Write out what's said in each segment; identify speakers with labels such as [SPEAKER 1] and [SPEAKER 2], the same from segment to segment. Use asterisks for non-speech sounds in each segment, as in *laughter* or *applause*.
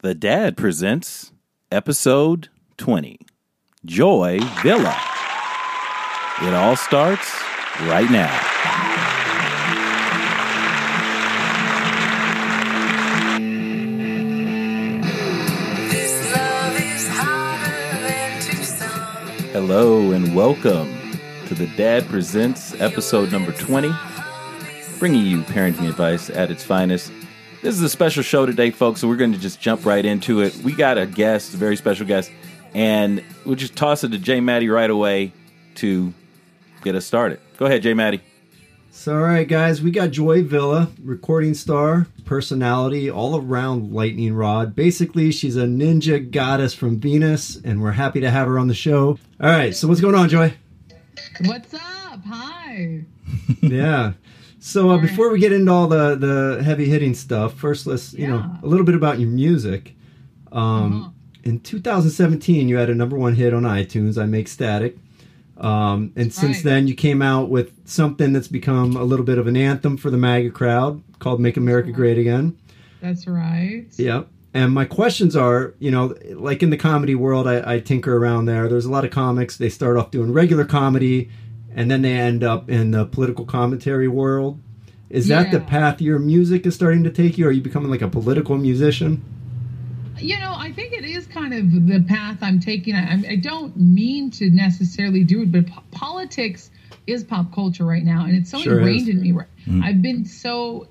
[SPEAKER 1] The Dad presents episode 20 Joy Villa. It all starts right now.
[SPEAKER 2] This love is harder than to some.
[SPEAKER 1] Hello and welcome to The Dad Presents episode number 20, bringing you parenting advice at its finest. This is a special show today, folks, so we're going to just jump right into it. We got a guest, a very special guest, and we'll just toss it to J. Maddie right away to get us started. Go ahead, J. Maddie.
[SPEAKER 3] So, all right, guys, we got Joy Villa, recording star, personality, all around lightning rod. Basically, she's a ninja goddess from Venus, and we're happy to have her on the show. All right, so what's going on, Joy?
[SPEAKER 4] What's up? Hi. *laughs*
[SPEAKER 3] yeah. So, uh, before we get into all the the heavy hitting stuff, first let's you know a little bit about your music. Um,
[SPEAKER 4] Uh-huh.
[SPEAKER 3] In 2017, you had a number one hit on iTunes. I make static. Um, and since
[SPEAKER 4] right.
[SPEAKER 3] then, you came out with something that's become a little bit of an anthem for the MAGA crowd called "Make America Great Again."
[SPEAKER 4] That's right.
[SPEAKER 3] Yep. And my questions are, you know, like in the comedy world, I, I tinker around there. There's a lot of comics. They start off doing regular comedy, and then they end up in the political commentary world. Is that the path your music is starting to take you? Are you becoming like a political musician?
[SPEAKER 4] You know, I think it is kind of the path I'm taking. I, I don't mean to necessarily do it, but po- politics is pop culture right now, and it's so
[SPEAKER 3] Sure
[SPEAKER 4] ingrained
[SPEAKER 3] is.
[SPEAKER 4] in me. Right- mm. I've been so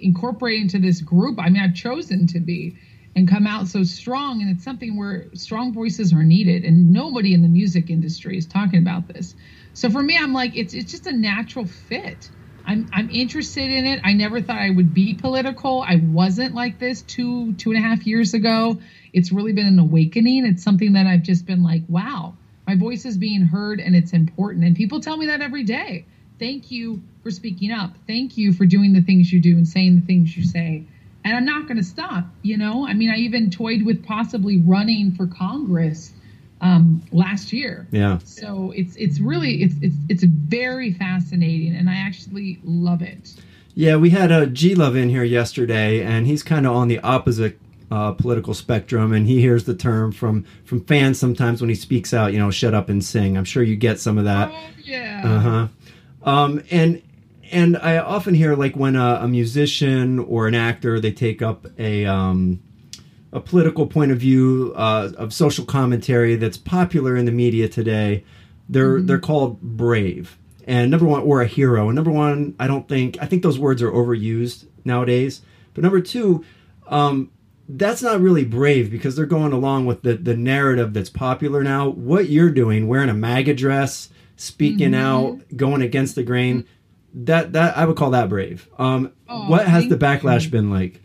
[SPEAKER 4] incorporated into this group. I mean, I've chosen to be and come out so strong, and it's something where strong voices are needed, and nobody in the music industry is talking about this. So for me, I'm like, it's it's just a natural fit. I'm I'm interested in it. I never thought I would be political. I wasn't like this two two and a half years ago. It's really been an awakening. It's something that I've just been like, wow, my voice is being heard and it's important. And people tell me that every day. Thank you for speaking up. Thank you for doing the things you do and saying the things you say. And I'm not going to stop. You know, I mean, I even toyed with possibly running for Congress um, last year.
[SPEAKER 3] Yeah.
[SPEAKER 4] So it's it's really it's it's it's very fascinating, and I actually love it.
[SPEAKER 3] Yeah, we had a G Love in here yesterday, and he's kind of on the opposite uh, political spectrum, and he hears the term from from fans sometimes when he speaks out. You know, shut up and sing. I'm sure you get some of that.
[SPEAKER 4] oh yeah.
[SPEAKER 3] Uh huh. Um, and and I often hear like when a, a musician or an actor they take up a um, a political point of view uh, of social commentary that's popular in the media today. They're they're called brave and number one or a hero. And number one, I don't think I think those words are overused nowadays. But number two, um, that's not really brave because they're going along with the the narrative that's popular now. What you're doing, wearing a MAGA dress, speaking out, going against the grain, that that I would call that brave. Um,
[SPEAKER 4] Oh,
[SPEAKER 3] what has the backlash
[SPEAKER 4] you.
[SPEAKER 3] been like?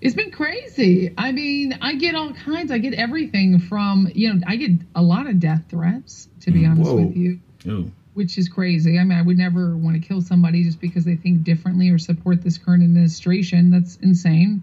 [SPEAKER 4] It's been crazy. I mean, I get all kinds. I get everything from you know, I get a lot of death threats. To be honest
[SPEAKER 3] Whoa.
[SPEAKER 4] with you.
[SPEAKER 1] Ooh.
[SPEAKER 4] which is crazy. I mean, I would never want to kill somebody just because they think differently or support this current administration. That's insane.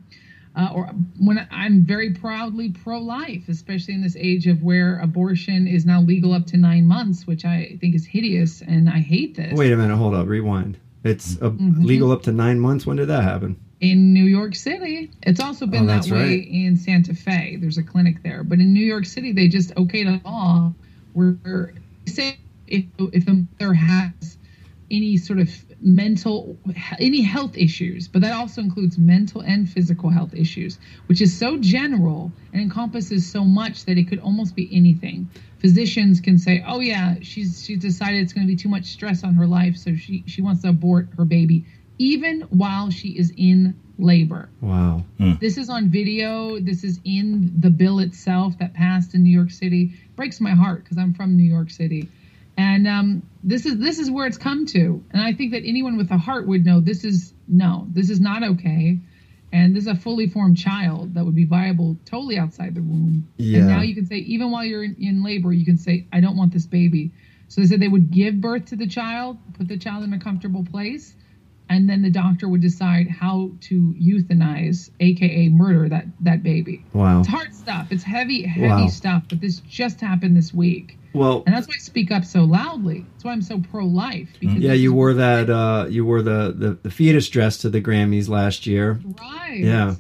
[SPEAKER 4] Uh, or when I'm very proudly pro-life, especially in this age of where abortion is now legal up to nine months, which I think is hideous, and I hate this.
[SPEAKER 3] Wait a minute, hold up, rewind. It's uh,
[SPEAKER 4] Mm-hmm.
[SPEAKER 3] legal up to nine months. When did that happen?
[SPEAKER 4] In New York City. It's also been
[SPEAKER 3] Oh,
[SPEAKER 4] that way
[SPEAKER 3] right.
[SPEAKER 4] in Santa Fe. There's a clinic there, but in New York City, they just okayed a law where they say if if a mother has any sort of mental any health issues but that also includes mental and physical health issues which is so general and encompasses so much that it could almost be anything physicians can say oh yeah she's she's decided it's going to be too much stress on her life so she she wants to abort her baby even while she is in labor
[SPEAKER 3] Wow.
[SPEAKER 4] this is on video. This is in the bill itself that passed in New York City. Breaks my heart because I'm from New York City, and um, this is this is where it's come to. And I think that anyone with a heart would know this is no, this is not okay. And this is a fully formed child that would be viable totally outside the womb.
[SPEAKER 3] Yeah.
[SPEAKER 4] And now you can say, even while you're in, in labor, you can say, I don't want this baby. So they said they would give birth to the child, put the child in a comfortable place, and then the doctor would decide how to euthanize, aka murder that that baby.
[SPEAKER 3] Wow.
[SPEAKER 4] It's hard stuff. It's heavy, heavy
[SPEAKER 3] Wow.
[SPEAKER 4] stuff. But this just happened this week,
[SPEAKER 3] Well,
[SPEAKER 4] and that's why I speak up so loudly. That's why I'm so pro-life.
[SPEAKER 3] Yeah, you wore that. Uh, you wore the, the the fetus dress to the Grammys last year.
[SPEAKER 4] right.
[SPEAKER 3] Yeah.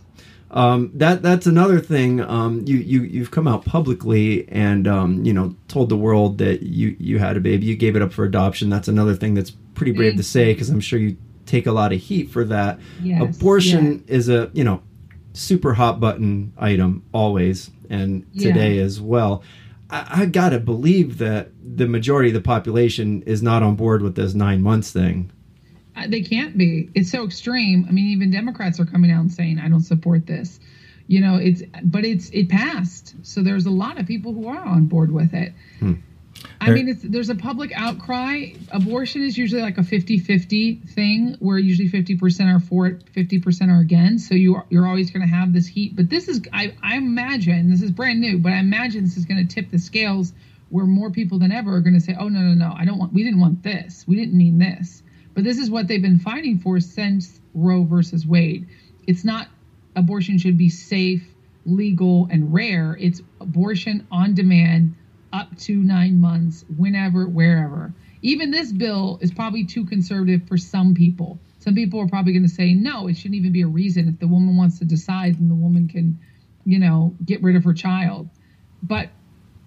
[SPEAKER 3] um, that that's another thing. Um, you you you've come out publicly and um, you know told the world that you you had a baby. You gave it up for adoption. That's another thing that's pretty brave to say because I'm sure you take a lot of heat for that.
[SPEAKER 4] Yes,
[SPEAKER 3] Abortion is a you know super hot button item always and
[SPEAKER 4] Yeah.
[SPEAKER 3] today as well. I, I gotta believe that the majority of the population is not on board with this nine months thing.
[SPEAKER 4] Uh, They can't be. It's so extreme. I mean, even Democrats are coming out and saying, "I don't support this." You know, it's but it's it passed. So there's a lot of people who are on board with it. I mean, it's, there's a public outcry. Abortion is usually like a 50-50 thing, where usually 50% are for it, 50% are against. So you are, you're always going to have this heat. But this is, I, I imagine, this is brand new, but I imagine this is going to tip the scales where more people than ever are going to say, "Oh no, no, no, I don't want. We didn't want this. We didn't mean this." But this is what they've been fighting for since Roe versus Wade. It's not abortion should be safe, legal, and rare. It's abortion on demand up to nine months, whenever, wherever. Even this bill is probably too conservative for some people. Some people are probably going to say, no, it shouldn't even be a reason. If the woman wants to decide, then the woman can, you know, get rid of her child. But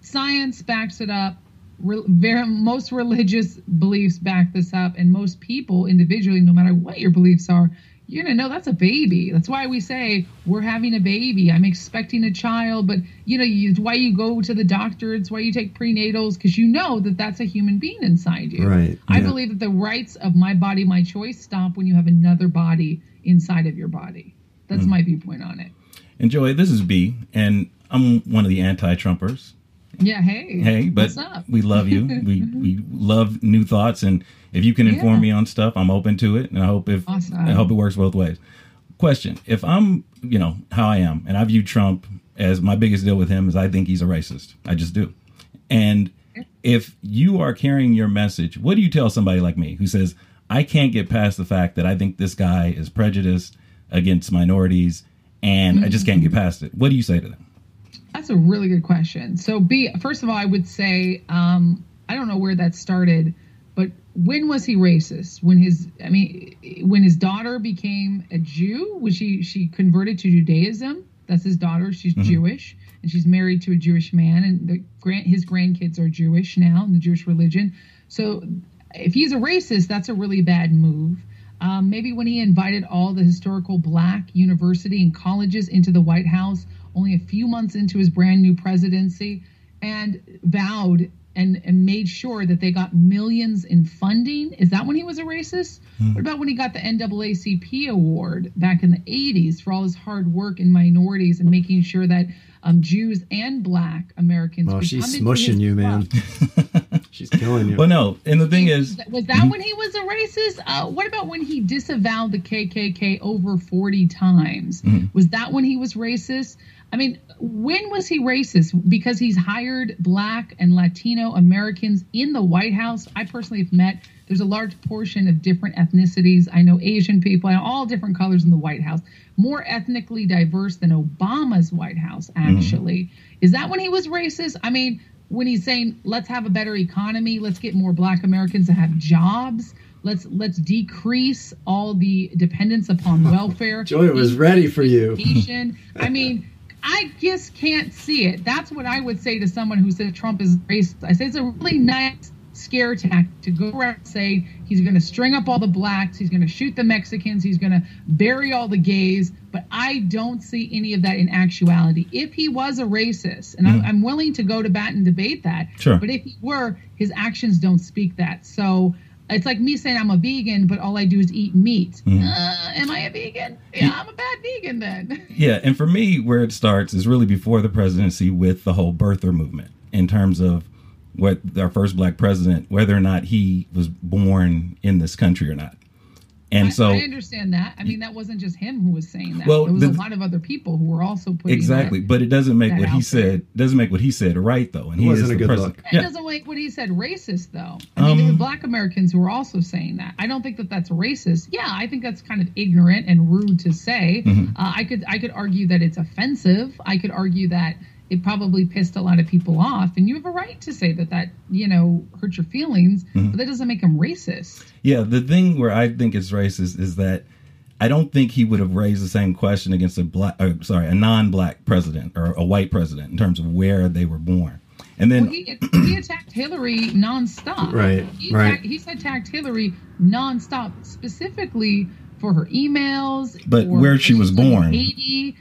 [SPEAKER 4] science backs it up. Re- very, most religious beliefs back this up, and most people individually, no matter what your beliefs are, you're gonna know that's a baby. That's why we say we're having a baby. I'm expecting a child, but you know, you, it's why you go to the doctor. It's why you take prenatals because you know that that's a human being inside you.
[SPEAKER 3] Right,
[SPEAKER 4] I
[SPEAKER 3] yeah.
[SPEAKER 4] believe that the rights of my body, my choice stop when you have another body inside of your body. That's hmm. my viewpoint on it.
[SPEAKER 5] And Joey, this is B, and I'm one of the anti-Trumpers.
[SPEAKER 4] Yeah. Hey.
[SPEAKER 5] Hey, but we love you. *laughs* we we love new thoughts, and if you can inform
[SPEAKER 4] Yeah.
[SPEAKER 5] me on stuff, I'm open to it. And I hope if
[SPEAKER 4] Awesome.
[SPEAKER 5] I hope it works both ways. Question: If I'm, you know, how I am, and I view Trump as my biggest deal with him is I think he's a racist. I just do. And if you are carrying your message, what do you tell somebody like me who says I can't get past the fact that I think this guy is prejudiced against minorities, and I just can't get mm. past it? What do you say to them?
[SPEAKER 4] That's a really good question. So, B, first of all, I would say um, I don't know where that started, but when was he racist? When his, I mean, when his daughter became a Jew, was she she converted to Judaism? That's his daughter. She's Jewish, and she's married to a Jewish man, and the grand his grandkids are Jewish now in the Jewish religion. So, if he's a racist, that's a really bad move. Um, maybe when he invited all the historical black university and colleges into the White House only a few months into his brand new presidency and vowed and, and made sure that they got millions in funding. Is that when he was a racist? What about when he got the NAACP award back in the 80s for all his hard work in minorities and making sure that um, Jews and black Americans
[SPEAKER 3] Oh, she's
[SPEAKER 4] come into his
[SPEAKER 3] smushing you, man. *laughs* She's killing you.
[SPEAKER 5] Well, no, and the thing is,
[SPEAKER 4] Was that when he was a racist? Uh, what about when he disavowed the KKK over 40 times? Was that when he was racist? I mean, when was he racist? Because he's hired black and Latino Americans in the White House. I personally have met, there's a large portion of different ethnicities. I know Asian people and all different colors in the White House, more ethnically diverse than Obama's White House, mm-hmm. actually. Is that when he was racist? I mean, when he's saying let's have a better economy let's get more black americans to have jobs let's let's decrease all the dependence upon *laughs* welfare
[SPEAKER 3] Joy was ready for you.
[SPEAKER 4] i mean i just can't see it. That's what i would say to someone who says trump is racist. I say it's a really nice scare tactic to go around and say he's going to string up all the blacks he's going to shoot the mexicans he's going to bury all the gays but i don't see any of that in actuality. If he was a racist and I'm, mm-hmm. I'm willing to go to bat and debate that
[SPEAKER 5] Sure.
[SPEAKER 4] but if he were his actions don't speak that. So it's like me saying I'm a vegan, but all I do is eat meat. Uh, am I a vegan? Yeah, I'm a bad vegan then. *laughs*
[SPEAKER 5] Yeah, and for me, where it starts is really before the presidency with the whole birther movement in terms of what our first black president, whether or not he was born in this country or not. And
[SPEAKER 4] I,
[SPEAKER 5] so,
[SPEAKER 4] I understand that. I mean, that wasn't just him who was saying that.
[SPEAKER 5] Well,
[SPEAKER 4] there was
[SPEAKER 5] the-
[SPEAKER 4] a lot of other people who were also putting
[SPEAKER 5] exactly,
[SPEAKER 4] that-
[SPEAKER 5] but it doesn't make what he
[SPEAKER 4] there.
[SPEAKER 5] said doesn't make what he said right though, and he
[SPEAKER 3] Wasn't a
[SPEAKER 5] the
[SPEAKER 3] good
[SPEAKER 5] president.
[SPEAKER 3] look.
[SPEAKER 4] It
[SPEAKER 5] Yeah,
[SPEAKER 4] doesn't make what he said racist, though. I mean, there were black Americans who were also saying that. I don't think that that's racist. Yeah, I think that's kind of ignorant and rude to say.
[SPEAKER 5] Mm-hmm.
[SPEAKER 4] Uh, I could I could argue that it's offensive. I could argue that it probably pissed a lot of people off, and you have a right to say that that you know hurt your feelings,
[SPEAKER 5] Mm-hmm.
[SPEAKER 4] but that doesn't make him racist.
[SPEAKER 5] yeah. The thing where I think it's racist is that I don't think he would have raised the same question against a black, or, sorry, a non-black president or a white president in terms of where they were born. And then
[SPEAKER 4] Well, he, he *clears throat* attacked Hillary nonstop.
[SPEAKER 3] Right,
[SPEAKER 4] He,
[SPEAKER 3] right.
[SPEAKER 4] attacked, he's attacked Hillary nonstop, specifically for her emails.
[SPEAKER 5] But
[SPEAKER 4] for
[SPEAKER 5] where she was
[SPEAKER 4] did in
[SPEAKER 5] born.
[SPEAKER 4] Haiti.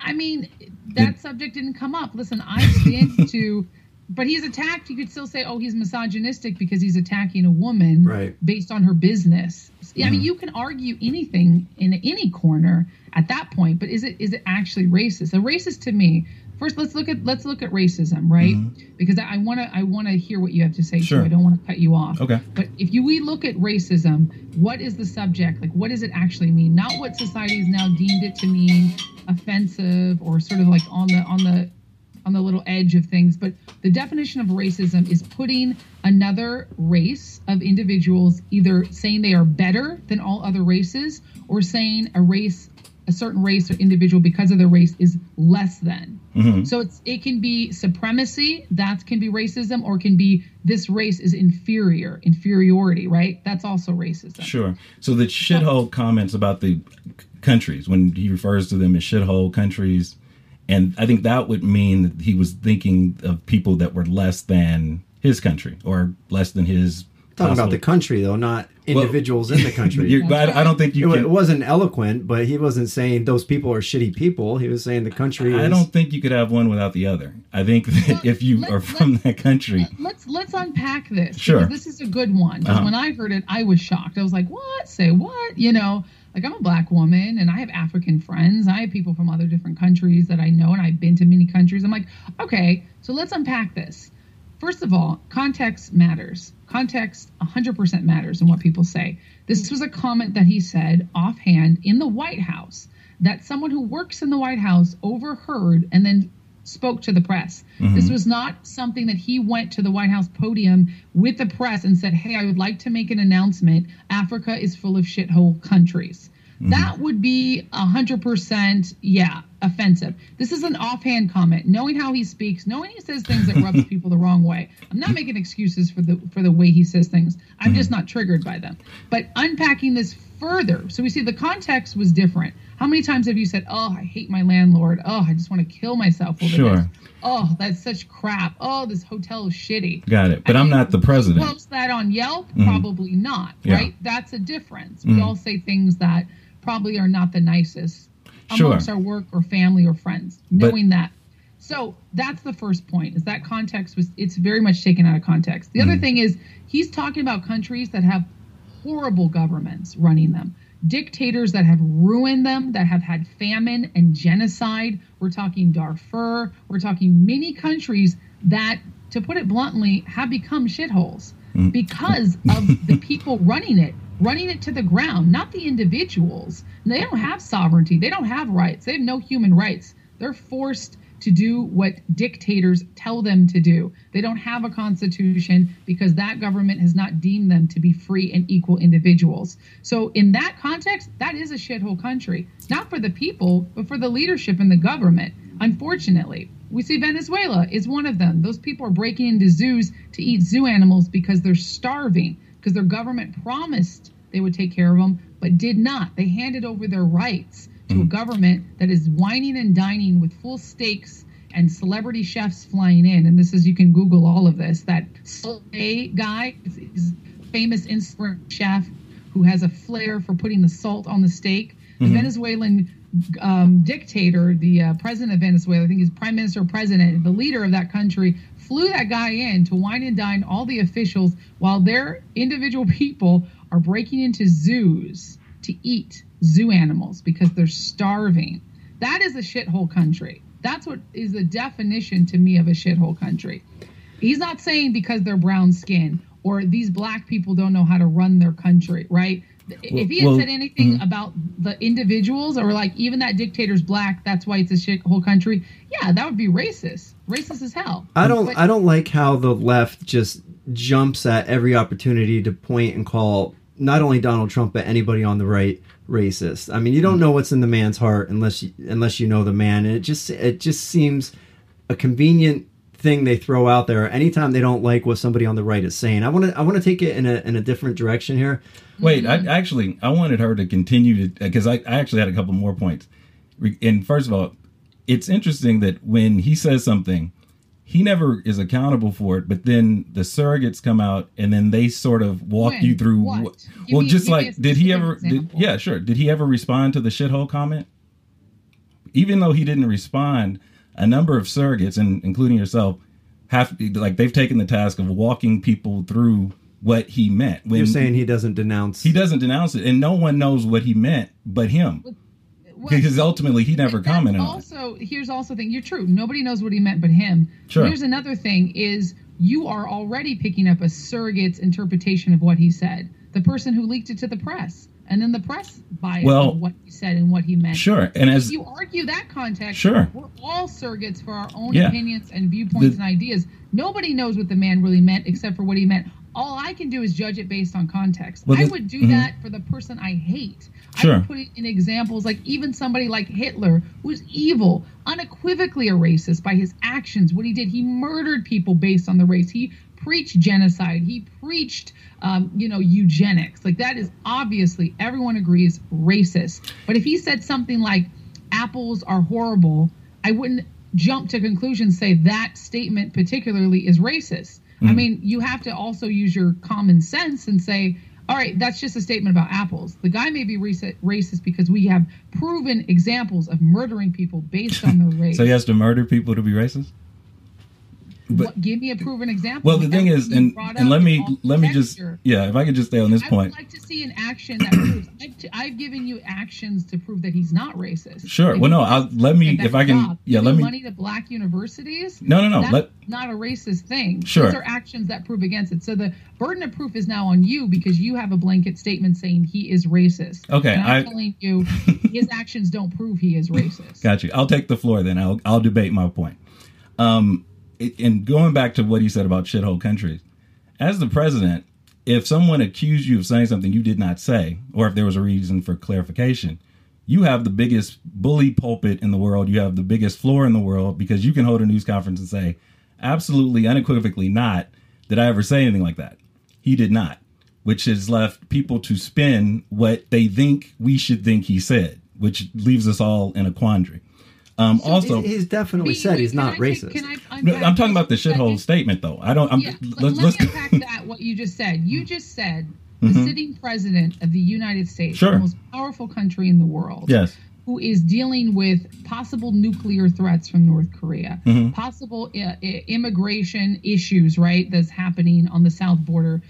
[SPEAKER 4] I mean, that subject didn't come up. Listen, I stand *laughs* to. But he's attacked. You could still say, "Oh, he's misogynistic because he's attacking a woman
[SPEAKER 3] Right.
[SPEAKER 4] based on her business." I
[SPEAKER 5] Mm-hmm.
[SPEAKER 4] mean, you can argue anything in any corner at that point, but is it is it actually racist? A racist to me. First, let's look at let's look at racism, right? Because I want to I want to hear what you have to say.
[SPEAKER 5] Mm-hmm. Sure.
[SPEAKER 4] Too. I don't want to cut you off.
[SPEAKER 5] Okay.
[SPEAKER 4] But if you we look at racism, what is the subject? Like, what does it actually mean? Not what society has now deemed it to mean, offensive or sort of like on the on the on the little edge of things. But the definition of racism is putting another race of individuals either saying they are better than all other races or saying a race, a certain race or individual because of their race is less than. Mm-hmm. So it's it can be supremacy, that can be racism, or it can be this race is inferior, inferiority, right? That's also racism.
[SPEAKER 5] Sure. So the shithole comments about the countries when he refers to them as shithole countries, and I think that would mean that he was thinking of people that were less than his country or less than his.
[SPEAKER 3] Talking about the country though, not individuals in the country. *laughs*
[SPEAKER 5] You're- but I, I don't think
[SPEAKER 3] it,
[SPEAKER 5] you
[SPEAKER 3] wa-
[SPEAKER 5] can.
[SPEAKER 3] it wasn't eloquent, but he wasn't saying those people are shitty people. He was saying the country.
[SPEAKER 5] I
[SPEAKER 3] is- I
[SPEAKER 5] don't think you could have one without the other. I think that if you
[SPEAKER 4] let's-
[SPEAKER 5] are from that country,
[SPEAKER 4] Let's let's unpack this.
[SPEAKER 5] Sure.
[SPEAKER 4] This is a good one. 'Cause
[SPEAKER 5] Uh-huh.
[SPEAKER 4] when I heard it, I was shocked. I was like, "What? Say what?" You know, like I'm a black woman and I have African friends. I have people from other different countries that I know, and I've been to many countries. I'm like, okay, so let's unpack this. First of all, context matters. Context 100% matters in what people say. This was a comment that he said offhand in the White House that someone who works in the White House overheard and then spoke to the press. Mm-hmm. This was not something that he went to the White House podium with the press and said, Hey, I would like to make an announcement. Africa is full of shithole countries. Mm-hmm. That would be 100%, yeah, offensive. This is an offhand comment. Knowing how he speaks, knowing he says things that rubs *laughs* people the wrong way. I'm not making excuses for the for the way he says things. I'm just not triggered by them. But unpacking this further, so we see the context was different. How many times have you said, "Oh, I hate my landlord. Oh, I just want to kill myself over
[SPEAKER 5] Sure.
[SPEAKER 4] this. Oh, that's such crap. Oh, this hotel is shitty."
[SPEAKER 5] got it. But
[SPEAKER 4] I
[SPEAKER 5] I'm
[SPEAKER 4] mean,
[SPEAKER 5] not the president. Mm-hmm.
[SPEAKER 4] Post that on Yelp? Probably not.
[SPEAKER 5] Yeah.
[SPEAKER 4] Right? That's a difference. We
[SPEAKER 5] Mhm.
[SPEAKER 4] all say things that probably are not the nicest
[SPEAKER 5] Sure.
[SPEAKER 4] amongst our work or family or friends.
[SPEAKER 5] But-
[SPEAKER 4] Knowing that. So that's the first point. Is that context was it's very much taken out of context. The other
[SPEAKER 5] Mm-hmm.
[SPEAKER 4] thing is he's talking about countries that have horrible governments running them. Dictators that have ruined them, that have had famine and genocide. We're talking Darfur. We're talking many countries that, to put it bluntly, have become shitholes because of the *laughs* people running it, running it to the ground, not the individuals. They don't have sovereignty. They don't have rights. They have no human rights. They're forced to do what dictators tell them to do. They don't have a constitution because that government has not deemed them to be free and equal individuals. So, in that context, that is a shithole country, not for the people, but for the leadership and the government. Unfortunately, we see Venezuela is one of them. Those people are breaking into zoos to eat zoo animals because they're starving, because their government promised they would take care of them, but did not. They handed over their rights to a government that is wining and dining with full steaks and celebrity chefs flying in. And this is, you can Google all of this. That Salt Bae guy is, famous Instagram chef who has a flair for putting the salt on the steak. The Venezuelan um, dictator, the uh, president of Venezuela, I think he's prime minister or president, the leader of that country, flew that guy in to wine and dine all the officials while their individual *laughs* people are breaking into zoos to eat zoo animals because they're starving. That is a shithole country. That's what is the definition to me of a shithole country. He's not saying because they're brown skin or these black people don't know how to run their country, right? if he had
[SPEAKER 5] well,
[SPEAKER 4] said anything mm-hmm. about the individuals or like even that dictator's black, that's why it's a shithole country. Yeah, that would be racist. Racist as hell.
[SPEAKER 3] I don't.
[SPEAKER 4] But-
[SPEAKER 3] I don't like how the left just jumps at every opportunity to point and call not only Donald Trump but anybody on the right racist. I mean, you don't mm. know what's in the man's heart unless you, unless you know the man, and it just it just seems a convenient thing they throw out there anytime they don't like what somebody on the right is saying. I want to I want to take it in a in a different direction here.
[SPEAKER 5] Wait, I mm-hmm. actually I wanted her to continue to because I, I actually had a couple more points. And first of all, it's interesting that when he says something, he never is accountable for it. But then the surrogates come out and then they sort of walk
[SPEAKER 4] When?
[SPEAKER 5] you through.
[SPEAKER 4] What?
[SPEAKER 5] what- well,
[SPEAKER 4] me-
[SPEAKER 5] just
[SPEAKER 4] give me a
[SPEAKER 5] like did he ever? Did, yeah, sure. Did he ever respond to the shithole comment? Even though he didn't respond, a number of surrogates, and including yourself, have like they've taken the task of walking people through what he meant. When
[SPEAKER 3] You're saying he doesn't denounce.
[SPEAKER 5] he doesn't denounce it, and no one knows what he meant but him,
[SPEAKER 4] Well,
[SPEAKER 5] because ultimately he never commented on it.
[SPEAKER 4] Also, here's also thing. You're true. Nobody knows what he meant but him.
[SPEAKER 5] Sure.
[SPEAKER 4] Here's another thing: is you are already picking up a surrogate's interpretation of what he said. The person who leaked it to the press, and then the press bias
[SPEAKER 5] Well,
[SPEAKER 4] what he said and what he meant.
[SPEAKER 5] Sure, and as
[SPEAKER 4] If you argue that context,
[SPEAKER 5] Sure.
[SPEAKER 4] we're all surrogates for our own
[SPEAKER 5] Yeah.
[SPEAKER 4] opinions and viewpoints
[SPEAKER 5] The-
[SPEAKER 4] and ideas. Nobody knows what the man really meant except for what he meant. All I can do is judge it based on context.
[SPEAKER 5] Well,
[SPEAKER 4] I would do
[SPEAKER 5] mhm.
[SPEAKER 4] that for the person I hate. I
[SPEAKER 5] Sure.
[SPEAKER 4] would put it in examples like even somebody like Hitler, who's evil, unequivocally a racist by his actions, what he did. He murdered people based on the race. He preached genocide. He preached, um, you know, eugenics. Like that is obviously everyone agrees racist. But if he said something like apples are horrible, I wouldn't jump to conclusions say that statement particularly is racist. Mm. I mean, you have to also use your common sense and say, all right, that's just a statement about apples. The guy may be racist racist because we have proven examples of murdering people based on their race. *laughs*
[SPEAKER 5] so he has to murder people to be racist. But-
[SPEAKER 4] give me a proven example.
[SPEAKER 5] Well, the thing is, and and let me let me just yeah, if I could just stay on this point.
[SPEAKER 4] I'd like to see an action that proves. I've, t- I've given you actions to prove that he's not racist.
[SPEAKER 5] Sure.
[SPEAKER 4] If
[SPEAKER 5] Well, no, I'll- let me- if I can-
[SPEAKER 4] job,
[SPEAKER 5] yeah, let me-
[SPEAKER 4] money to black universities.
[SPEAKER 5] No, no, no,
[SPEAKER 4] That's
[SPEAKER 5] let-
[SPEAKER 4] not a racist thing.
[SPEAKER 5] Sure.
[SPEAKER 4] Those are actions that prove against it. So the burden of proof is now on you because you have a blanket statement saying he is racist.
[SPEAKER 5] Okay,
[SPEAKER 4] And I'm
[SPEAKER 5] I-
[SPEAKER 4] telling you, *laughs* his actions don't prove he is racist.
[SPEAKER 5] Got you. I'll take the floor then. I'll I'll debate my point. Um, and going back to what he said about shithole countries, as the president, if someone accused you of saying something you did not say, or if there was a reason for clarification, you have the biggest bully pulpit in the world. You have the biggest floor in the world because you can hold a news conference and say, absolutely, unequivocally, not did I ever say anything like that. He did not, which has left people to spin what they think we should think he said, which leaves us all in a quandary. Um, also,
[SPEAKER 3] he's, he's definitely
[SPEAKER 4] Wait,
[SPEAKER 3] said he's not
[SPEAKER 4] I take-
[SPEAKER 3] racist.
[SPEAKER 4] can I
[SPEAKER 5] no,
[SPEAKER 4] unpack
[SPEAKER 5] I'm talking about the shithole statement, though. I don't. I'm,
[SPEAKER 4] Yeah, let,
[SPEAKER 5] let's,
[SPEAKER 4] let me unpack that. What you just said. You just said the sitting president of the United States,
[SPEAKER 5] Mm-hmm. Sure.
[SPEAKER 4] the most powerful country in the world,
[SPEAKER 5] yes,
[SPEAKER 4] who is dealing with possible nuclear threats from North Korea,
[SPEAKER 5] Mm-hmm.
[SPEAKER 4] possible uh, i- immigration issues, right? That's happening on the south border.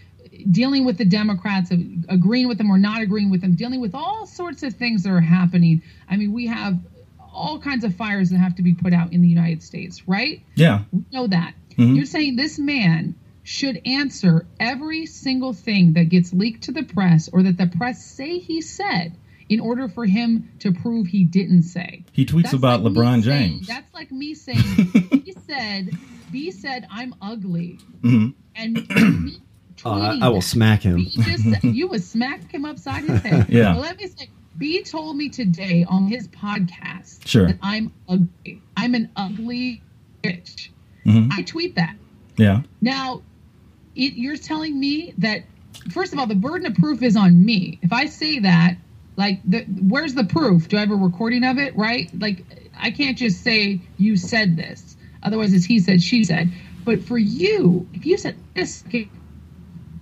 [SPEAKER 4] Dealing with the Democrats, agreeing with them or not agreeing with them, dealing with all sorts of things that are happening. I mean, we have all kinds of fires that have to be put out in the United States, right?
[SPEAKER 5] yeah,
[SPEAKER 4] We know that.
[SPEAKER 5] Mhm.
[SPEAKER 4] You're saying this man should answer every single thing that gets leaked to the press or that the press say he said in order for him to prove he didn't say.
[SPEAKER 5] he tweets
[SPEAKER 4] That's
[SPEAKER 5] about
[SPEAKER 4] like me
[SPEAKER 5] LeBron
[SPEAKER 4] saying-
[SPEAKER 5] James.
[SPEAKER 4] That's like me saying he *laughs* said B said I'm ugly
[SPEAKER 5] Mhm.
[SPEAKER 4] and me
[SPEAKER 3] Oh, I, will
[SPEAKER 4] that.
[SPEAKER 3] smack him.
[SPEAKER 4] B just you would smack him upside his head. *laughs*
[SPEAKER 5] Yeah.
[SPEAKER 4] But let me say, B told me today on his podcast
[SPEAKER 5] Sure.
[SPEAKER 4] that I'm ugly. I'm an ugly bitch.
[SPEAKER 5] Mhm.
[SPEAKER 4] I tweet that.
[SPEAKER 5] Yeah,
[SPEAKER 4] Now, it, you're telling me that first of all, the burden of proof is on me. If I say that, like, the, where's the proof? Do I have a recording of it? Right? Like, I can't just say you said this. Otherwise, it's he said, she said. But for you, if you said this,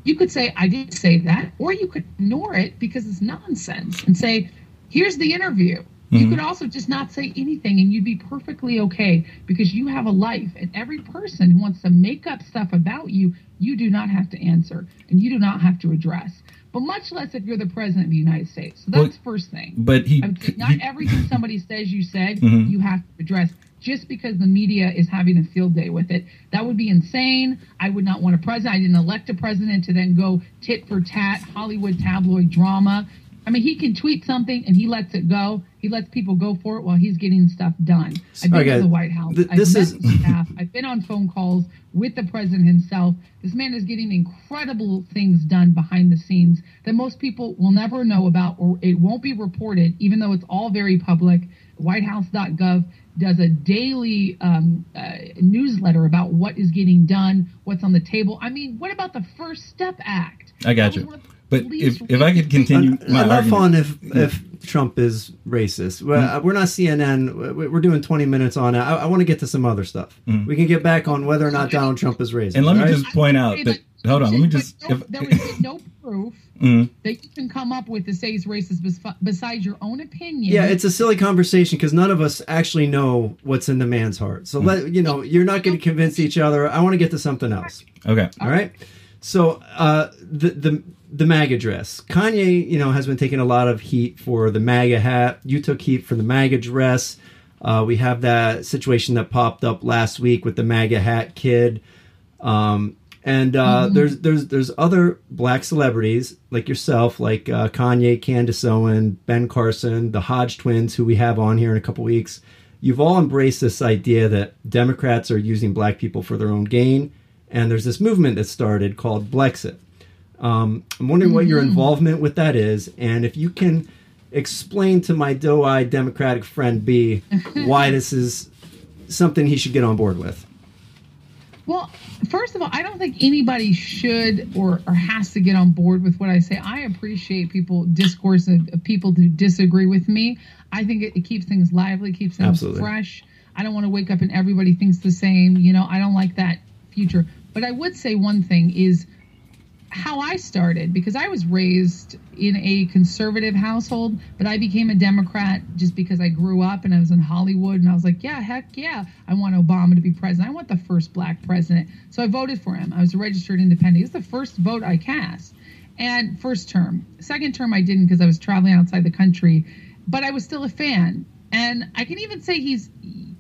[SPEAKER 4] you could say I didn't say that, or you could ignore it because it's nonsense and say, "Here's the interview." You could also just not say anything and you'd be perfectly okay because you have a life. And every person who wants to make up stuff about you, you do not have to answer and you do not have to address. But much less if you're the president of the United States. So that's
[SPEAKER 5] Well,
[SPEAKER 4] first thing.
[SPEAKER 5] but he,
[SPEAKER 4] I would say not
[SPEAKER 5] he-
[SPEAKER 4] everything somebody says you said
[SPEAKER 5] Mhm.
[SPEAKER 4] you have to address just because the media is having a field day with it. That would be insane. I would not want a president. I didn't elect a president to then go tit for tat Hollywood tabloid drama. I mean, he can tweet something and he lets it go, He lets people go for it while he's getting stuff done. I've been
[SPEAKER 3] Sorry,
[SPEAKER 4] to the White House.
[SPEAKER 3] Th-
[SPEAKER 4] I've
[SPEAKER 3] this
[SPEAKER 4] met
[SPEAKER 3] is-
[SPEAKER 4] staff. I've been on phone calls with the president himself. This man is getting incredible things done behind the scenes that most people will never know about or it won't be reported, even though it's all very public. WhiteHouse.gov does a daily um, uh, newsletter about what is getting done, what's on the table. I mean, what about the First Step Act?
[SPEAKER 5] I got
[SPEAKER 4] That
[SPEAKER 5] you.
[SPEAKER 4] one of the
[SPEAKER 5] But if, if I could continue
[SPEAKER 4] things-
[SPEAKER 5] my
[SPEAKER 3] enough
[SPEAKER 5] argument,
[SPEAKER 3] on if if Trump is racist. We're, uh, we're not CNN. We- We're doing 20 minutes on it. I, I want to get to some other stuff. We can get back on whether or not Donald Trump is racist.
[SPEAKER 5] And let me
[SPEAKER 3] all right?
[SPEAKER 5] just point out that. Hold on. Let me just.
[SPEAKER 4] no-
[SPEAKER 5] If,
[SPEAKER 4] there was no proof
[SPEAKER 5] Mhm.
[SPEAKER 4] that you can come up with to say he's racist bes- besides your own opinion.
[SPEAKER 3] Yeah, it's a silly conversation because none of us actually know what's in the man's heart. So let you know, you're not going to convince each other. I want to get to something else.
[SPEAKER 5] okay.
[SPEAKER 3] All right. So uh, the the the MAGA dress. Kanye, you know, has been taking a lot of heat for the MAGA hat. You took heat for the MAGA dress. Uh, we have that situation that popped up last week with the MAGA hat kid. Um, and uh, there's there's there's other black celebrities like yourself, like uh, Kanye, Candace Owen, Ben Carson, the Hodge twins, who we have on here in a couple weeks. You've all embraced this idea that Democrats are using black people for their own gain, and there's this movement that started called Blexit. Um, I'm wondering what your involvement with that is, and if you can explain to my doe-eyed Democratic friend B *laughs* why this is something he should get on board with.
[SPEAKER 4] Well, first of all, I don't think anybody should or, or has to get on board with what I say. I appreciate people discourse of, of people who disagree with me. I think it, it keeps things lively, keeps things
[SPEAKER 3] Absolutely.
[SPEAKER 4] fresh. I don't want to wake up and everybody thinks the same. You know, I don't like that future. But I would say one thing is how I started because I was raised in a conservative household, but I became a Democrat just because I grew up and I was in Hollywood and I was like, yeah, heck yeah, I want Obama to be president. I want the first black president. So I voted for him. I was a registered independent. Was the first vote I cast. And first term. Second term, I didn't because I was traveling outside the country, but I was still a fan. And I can even say he's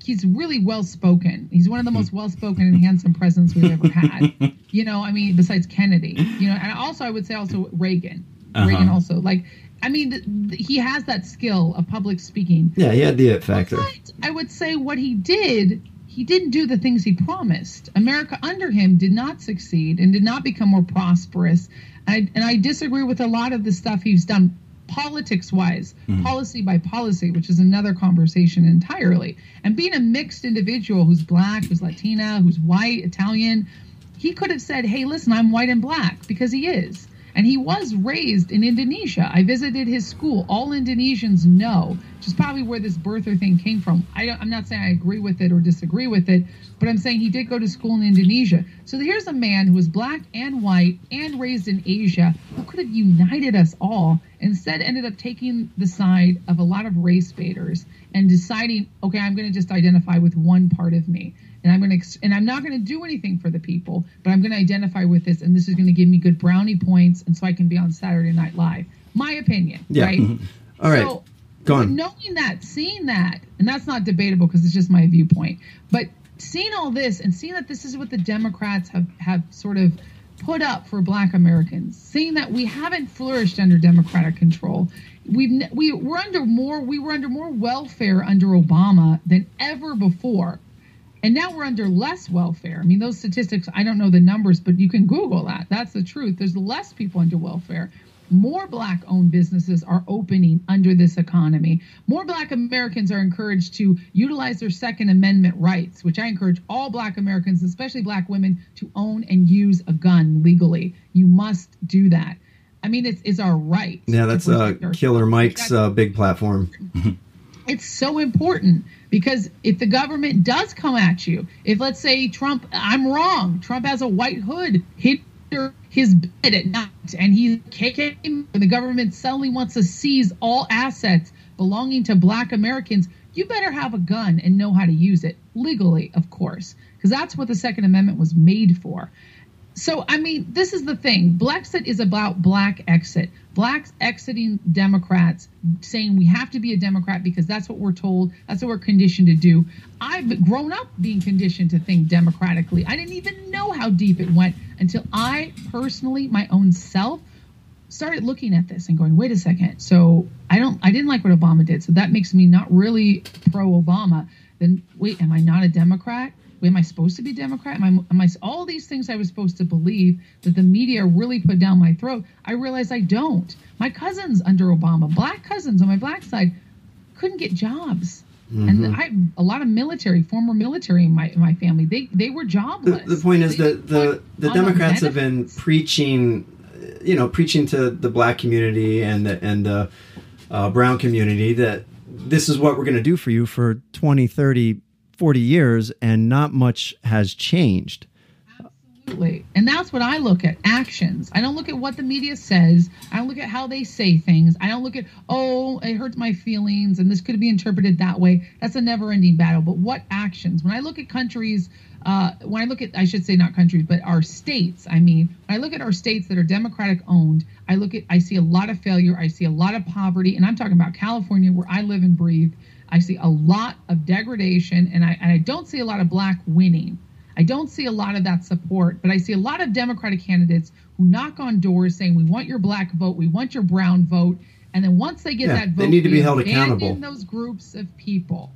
[SPEAKER 4] he's really well spoken. He's one of the most hmm. well spoken and handsome presidents we've ever had. *laughs* you know, I mean, besides Kennedy. You know, and also I would say also Reagan. Uh-huh. Reagan also like. I mean, th- th- he has that skill of public speaking.
[SPEAKER 3] Yeah, he had the it factor.
[SPEAKER 4] But I would say what he did, he didn't do the things he promised. America under him did not succeed and did not become more prosperous. And I, and I disagree with a lot of the stuff he's done politics wise, mm-hmm. policy by policy, which is another conversation entirely. And being a mixed individual who's black, who's Latina, who's white, Italian, he could have said, hey, listen, I'm white and black because he is. And he was raised in Indonesia. I visited his school. All Indonesians know, which is probably where this birther thing came from. I, I'm not saying I agree with it or disagree with it, but I'm saying he did go to school in Indonesia. So here's a man who was black and white and raised in Asia who could have united us all. Instead, ended up taking the side of a lot of race baiters and deciding, okay, I'm going to just identify with one part of me and I'm going to and I'm not going to do anything for the people, but I'm going to identify with this, and this is going to give me good brownie points, and so I can be on Saturday Night Live. My opinion,
[SPEAKER 3] Yeah.
[SPEAKER 4] right? *laughs*
[SPEAKER 3] All right,
[SPEAKER 4] So,
[SPEAKER 3] go on.
[SPEAKER 4] Knowing that, seeing that, and that's not debatable because it's just my viewpoint, but seeing all this and seeing that this is what the Democrats have have sort of put up for Black Americans, seeing that we haven't flourished under Democratic control. We've we we're under more we were under more welfare under Obama than ever before. And now we're under less welfare. I mean, those statistics, I don't know the numbers, but you can Google that. That's the truth. There's less people under welfare. More black owned businesses are opening under this economy. More black Americans are encouraged to utilize their Second Amendment rights, which I encourage all black Americans, especially black women, to own and use a gun legally. You must do that. I mean, it's, it's our right.
[SPEAKER 3] Yeah, that's uh. Killer Mike's uh, big platform. *laughs*
[SPEAKER 4] it's so important because if the government does come at you, if let's say Trump, I'm wrong, Trump has a white hood under his bed at night and he's KK, and the government suddenly wants to seize all assets belonging to black Americans, you better have a gun and know how to use it legally, of course, because that's what the Second Amendment was made for. So, I mean, this is the thing. Blexit is about black exit. Blacks exiting Democrats, saying we have to be a Democrat because that's what we're told, that's what we're conditioned to do. I've grown up being conditioned to think democratically. I didn't even know how deep it went until I personally, my own self, started looking at this and going, wait a second. So I don't, I didn't like what Obama did. So that makes me not really pro Obama. Then wait, am I not a Democrat? Am I supposed to be Democrat? Am I, am I all these things I was supposed to believe that the media really put down my throat? I realize I don't. My cousins under Obama, black cousins on my black side, couldn't get jobs. And I a lot of military, former military in my in my family, they they were
[SPEAKER 3] The,
[SPEAKER 4] jobless.
[SPEAKER 3] the point is
[SPEAKER 4] They
[SPEAKER 3] that the the Democrats have been preaching, you know, preaching to the black community and the, and the uh, brown community that this is what we're going to do for you for 20, 30, 40 years, and not much has changed.
[SPEAKER 4] Absolutely. And that's what I look at actions. I don't look at what the media says. I don't look at how they say things. I don't look at, oh, it hurts my feelings and this could be interpreted that way. That's a never ending battle. But what actions? When I look at countries, uh, when I look at, I should say not countries, but our states, I mean, when I look at our states that are Democratic owned, I look at, I see a lot of failure. I see a lot of poverty. And I'm talking about California, where I live and breathe. I see a lot of degradation and I, and I don't see a lot of black winning. I don't see a lot of that support, but I see a lot of Democratic candidates who knock on doors saying, "We want your black vote, we want your brown vote," and then once they get
[SPEAKER 3] Yeah,
[SPEAKER 4] that vote,
[SPEAKER 3] they need to be held accountable.
[SPEAKER 4] Those groups of people.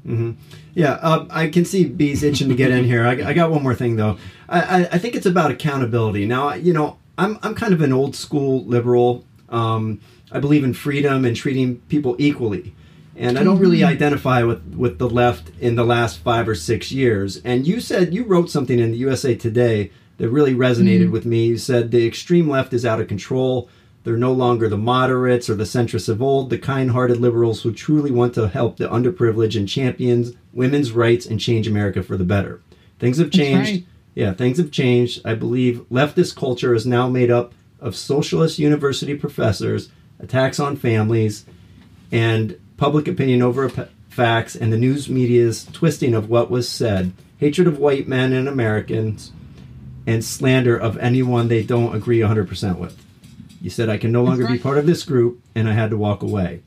[SPEAKER 3] Yeah, uh, I can see B's itching to get in here. I, I got one more thing though. I, I, I think it's about accountability. Now, you know, I'm I'm kind of an old school liberal. Um, I believe in freedom and treating people equally, and I don't really identify with with the left in the last five or six years. And you said you wrote something in the USA Today that really resonated mm-hmm. with me. You said the extreme left is out of control. They're no longer the moderates or the centrists of old, the kind hearted liberals who truly want to help the underprivileged and champions women's rights and change America for the better. Things have changed.
[SPEAKER 4] right.
[SPEAKER 3] Yeah, things have changed. I believe leftist culture is now made up of socialist university professors, attacks on families, and public opinion over p- facts, and the news media's twisting of what was said, hatred of white men and Americans, and slander of anyone they don't agree 100% with. You said, I can no longer be part of this group, and I had to walk away.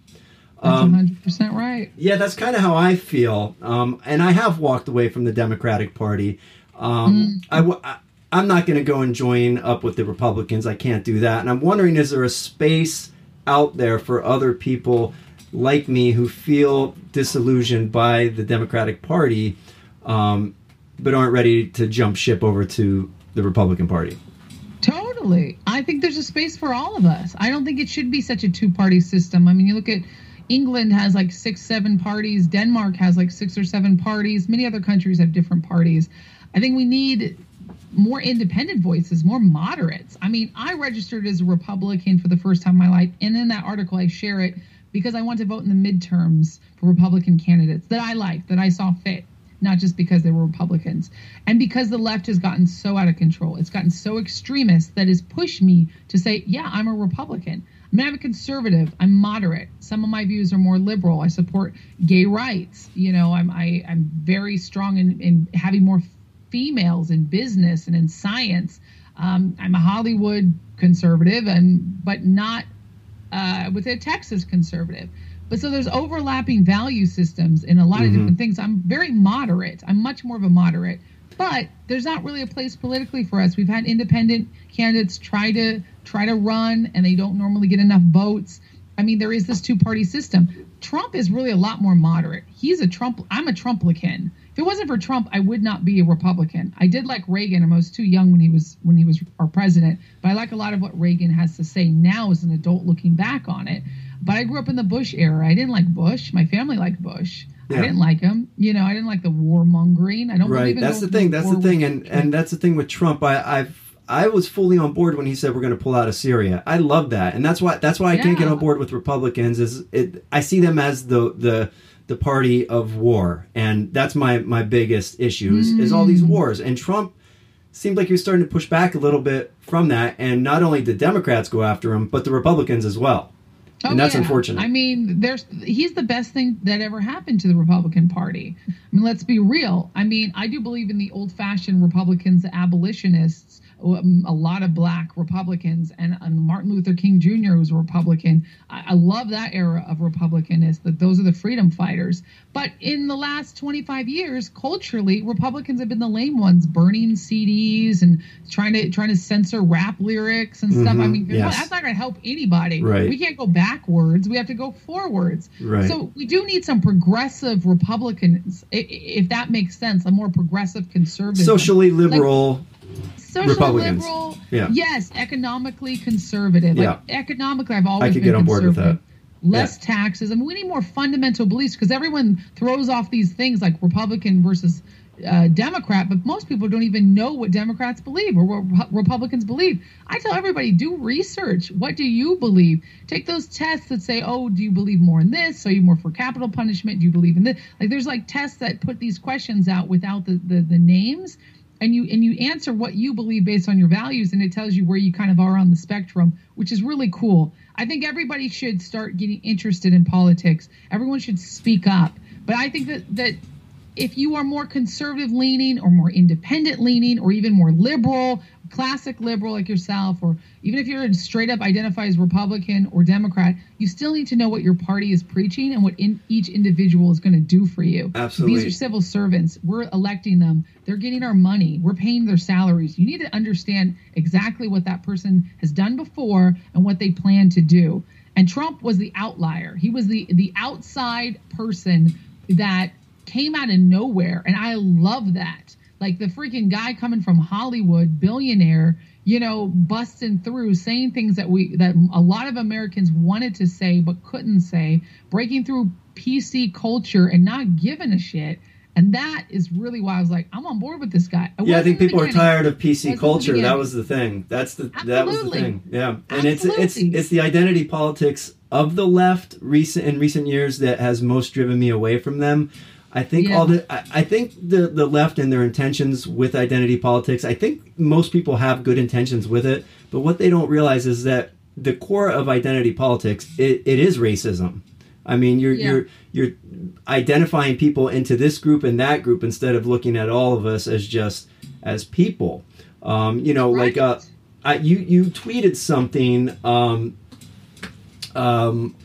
[SPEAKER 4] That's
[SPEAKER 3] Um,
[SPEAKER 4] 100 percent right.
[SPEAKER 3] Yeah, that's kind of how I feel. Um, and I have walked away from the Democratic Party. Um, I w- I, I'm not going to go and join up with the Republicans. I can't do that. And I'm wondering is there a space out there for other people like me who feel disillusioned by the Democratic Party um, but aren't ready to jump ship over to the Republican Party?
[SPEAKER 4] Totally. I think there's a space for all of us. I don't think it should be such a two party system. I mean, you look at England has like six, seven parties. Denmark has like six or seven parties. Many other countries have different parties. I think we need more independent voices, more moderates. I mean, I registered as a Republican for the first time in my life. And in that article, I share it because I want to vote in the midterms for Republican candidates that I like, that I saw fit not just because they were Republicans. And because the left has gotten so out of control, it's gotten so extremist that has pushed me to say, yeah, I'm a Republican. I mean, I'm a conservative. I'm moderate. Some of my views are more liberal. I support gay rights. You know, I'm I, I'm very strong in, in having more females in business and in science. Um, I'm a Hollywood conservative, and but not uh, with a Texas conservative. But so there's overlapping value systems in a lot of different things. I'm very moderate. I'm much more of a moderate. But there's not really a place politically for us. We've had independent candidates try to try to run and they don't normally get enough votes. I mean, there is this two-party system. Trump is really a lot more moderate. He's a Trump. I'm a Trumplican. If it wasn't for Trump, I would not be a Republican. I did like Reagan. and I was too young when he was when he was our president, but I like a lot of what Reagan has to say now as an adult looking back on it. But I grew up in the Bush era. I didn't like Bush. My family liked Bush.
[SPEAKER 3] Yeah.
[SPEAKER 4] I didn't like him. You know, I didn't like the warmongering. I don't
[SPEAKER 3] right that's the thing that's the thing and and that's the thing with trump i i've I was fully on board when he said we're going to pull out of Syria. I love that, and that's why that's why I can't get on board with Republicans. Is it? I see them as the the the party of war, and that's my my biggest issue is, is all these
[SPEAKER 4] Mm.
[SPEAKER 3] wars. And Trump seemed like he was starting to push back a little bit from that, and not only did Democrats go after him, but the Republicans as well. and that's
[SPEAKER 4] Oh, yeah.
[SPEAKER 3] unfortunate.
[SPEAKER 4] I mean, there's he's the best thing that ever happened to the Republican Party. I mean, let's be real. I mean, I do believe in the old-fashioned Republicans, abolitionists, a lot of black Republicans, and, and Martin Luther King Jr. was a Republican. I, I love that era of Republicanists. That those are the freedom fighters. But in the last 25 years, culturally, Republicans have been the lame ones, burning CDs and trying to trying to censor rap lyrics and stuff. I
[SPEAKER 3] Mhm,
[SPEAKER 4] mean,
[SPEAKER 3] yes.
[SPEAKER 4] that's not going to help anybody.
[SPEAKER 3] Right.
[SPEAKER 4] We can't go backwards. We have to go forwards.
[SPEAKER 3] Right.
[SPEAKER 4] So we do need some progressive Republicans, i- i- if that makes sense, a more progressive conservative.
[SPEAKER 3] Socially liberal.
[SPEAKER 4] Social
[SPEAKER 3] Republicans.
[SPEAKER 4] liberal.
[SPEAKER 3] Yeah.
[SPEAKER 4] Yes, economically conservative. Like economically, I've always I
[SPEAKER 3] could
[SPEAKER 4] been
[SPEAKER 3] get on board with that.
[SPEAKER 4] Less taxes. I mean, we need more fundamental beliefs because everyone throws off these things like Republican versus uh, Democrat, but most people don't even know what Democrats believe or what Republicans believe. I tell everybody, do research. What do you believe? Take those tests that say, oh, do you believe more in this? Are you more for capital punishment? Do you believe in this? Like, there's like tests that put these questions out without the, the, the names and you and you answer what you believe based on your values and it tells you where you kind of are on the spectrum which is really cool. I think everybody should start getting interested in politics. Everyone should speak up. But i think that that if you are more conservative leaning or more independent leaning or even more liberal classic liberal like yourself or even if you're straight up identify as republican or democrat you still need to know what your party is preaching and what in, each individual is going to do for you
[SPEAKER 3] Absolutely.
[SPEAKER 4] these are civil servants. We're electing them. They're getting our money. We're paying their salaries. You need to understand exactly what that person has done before and what they plan to do. And Trump was the outlier. He was the the outside person that came out of nowhere, and I love that. Like the freaking guy coming from Hollywood, billionaire, you know, busting through, saying things that we that a lot of Americans wanted to say but couldn't say, breaking through PC culture and not giving a shit. And that is really why I was like, I'm on board with this guy.
[SPEAKER 3] Yeah, I think people are tired of PC culture. That was the thing. That's the that was the thing. Yeah, and it's it's it's the identity politics of the left recent in recent years that has most driven me away from them. I think
[SPEAKER 4] Yeah.
[SPEAKER 3] all the I, I think the the left and their intentions with identity politics. I think most people have good intentions with it, but what they don't realize is that the core of identity politics it, it is racism. I mean, you're
[SPEAKER 4] Yeah.
[SPEAKER 3] you're you're identifying people into this group and that group instead of looking at all of us as just as people. Um, you know, like uh, I, you you tweeted something. Um, um,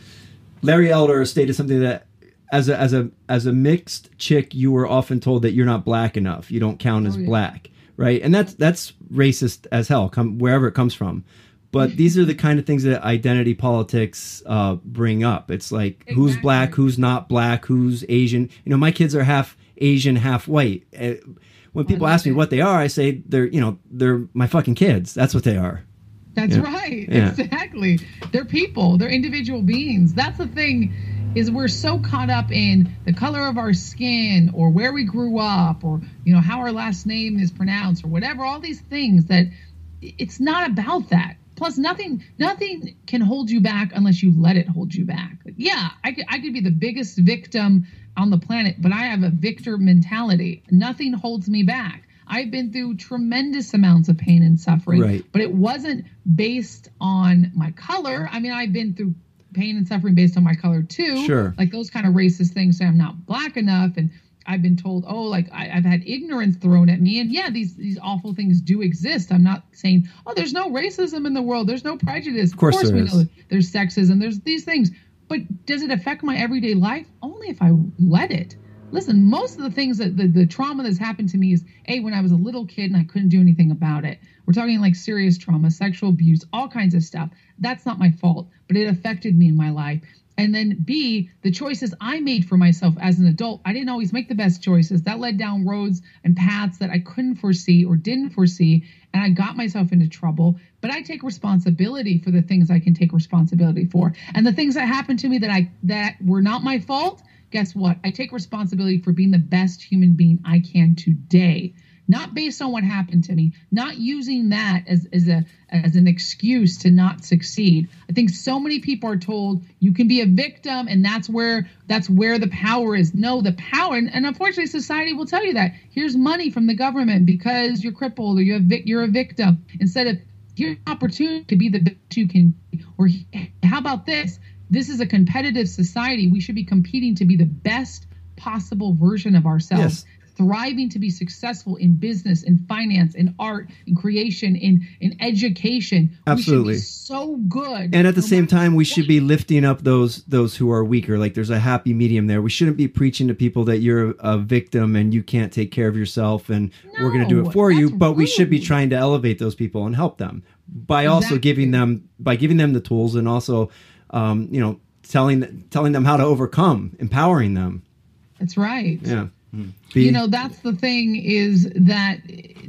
[SPEAKER 3] Larry Elder stated something that as a as a as a mixed chick, you were often told that you're not black enough. You don't count as
[SPEAKER 4] Oh, yeah.
[SPEAKER 3] black, right? And that's that's racist as hell. Come wherever it comes from. But *laughs* these are the kind of things that identity politics uh, bring up. It's like who's black, who's not black, who's Asian. You know, my kids are half Asian, half white. Uh, When people ask me
[SPEAKER 4] it.
[SPEAKER 3] what they are, I say they're you know they're my fucking kids. That's what they are.
[SPEAKER 4] That's
[SPEAKER 3] Yeah.
[SPEAKER 4] right.
[SPEAKER 3] Yeah.
[SPEAKER 4] Exactly. They're people. They're individual beings. That's the thing is we're so caught up in the color of our skin or where we grew up or you know how our last name is pronounced or whatever all these things that it's not about that. Plus nothing nothing can hold you back unless you let it hold you back. Yeah, I could I could be the biggest victim on the planet, but I have a victor mentality. Nothing holds me back. I've been through tremendous amounts of pain and suffering
[SPEAKER 3] Right.
[SPEAKER 4] but it wasn't based on my color. I mean, I've been through pain and suffering based on my color too.
[SPEAKER 3] Sure.
[SPEAKER 4] Like those kind of racist things say I'm not black enough and I've been told, oh, like I, I've had ignorance thrown at me, and yeah, these these awful things do exist. I'm not saying, oh, there's no racism in the world, there's no prejudice. Of
[SPEAKER 3] course there
[SPEAKER 4] we
[SPEAKER 3] is.
[SPEAKER 4] know there's sexism, there's these things, but does it affect my everyday life? Only if I let it. Listen, most of the things that the, the trauma that's happened to me is a when I was a little kid and I couldn't do anything about it. We're talking like serious trauma, sexual abuse, all kinds of stuff. That's not my fault, but it affected me in my life. And then B, the choices I made for myself as an adult, I didn't always make the best choices. That led down roads and paths that I couldn't foresee or didn't foresee. And I got myself into trouble. But I take responsibility for the things I can take responsibility for. And the things that happened to me that I that were not my fault, guess what? I take responsibility for being the best human being I can today. Not based on what happened to me, not using that as, as a as an excuse to not succeed. I think so many people are told you can be a victim and that's where that's where the power is. No, the power and, and unfortunately society will tell you that. Here's money from the government because you're crippled or you have vic- you're a victim. Instead of here's an opportunity to be the best you can be. Or how about this? This is a competitive society. We should be competing to be the best possible version of ourselves
[SPEAKER 3] Yes.
[SPEAKER 4] thriving to be successful in business, in finance, in art, in creation, in in education.
[SPEAKER 3] Absolutely.
[SPEAKER 4] we should be so good.
[SPEAKER 3] and at the
[SPEAKER 4] no
[SPEAKER 3] same time we should be lifting up those those who are weaker like there's a happy medium there we shouldn't be preaching to people that you're a victim and you can't take care of yourself and we're going to do it for you but we should be trying to elevate those people and help them by also giving them by giving them the tools and also um, you know telling telling them how to overcome empowering them.
[SPEAKER 4] That's right.
[SPEAKER 3] yeah. Be-
[SPEAKER 4] you know that's the thing is that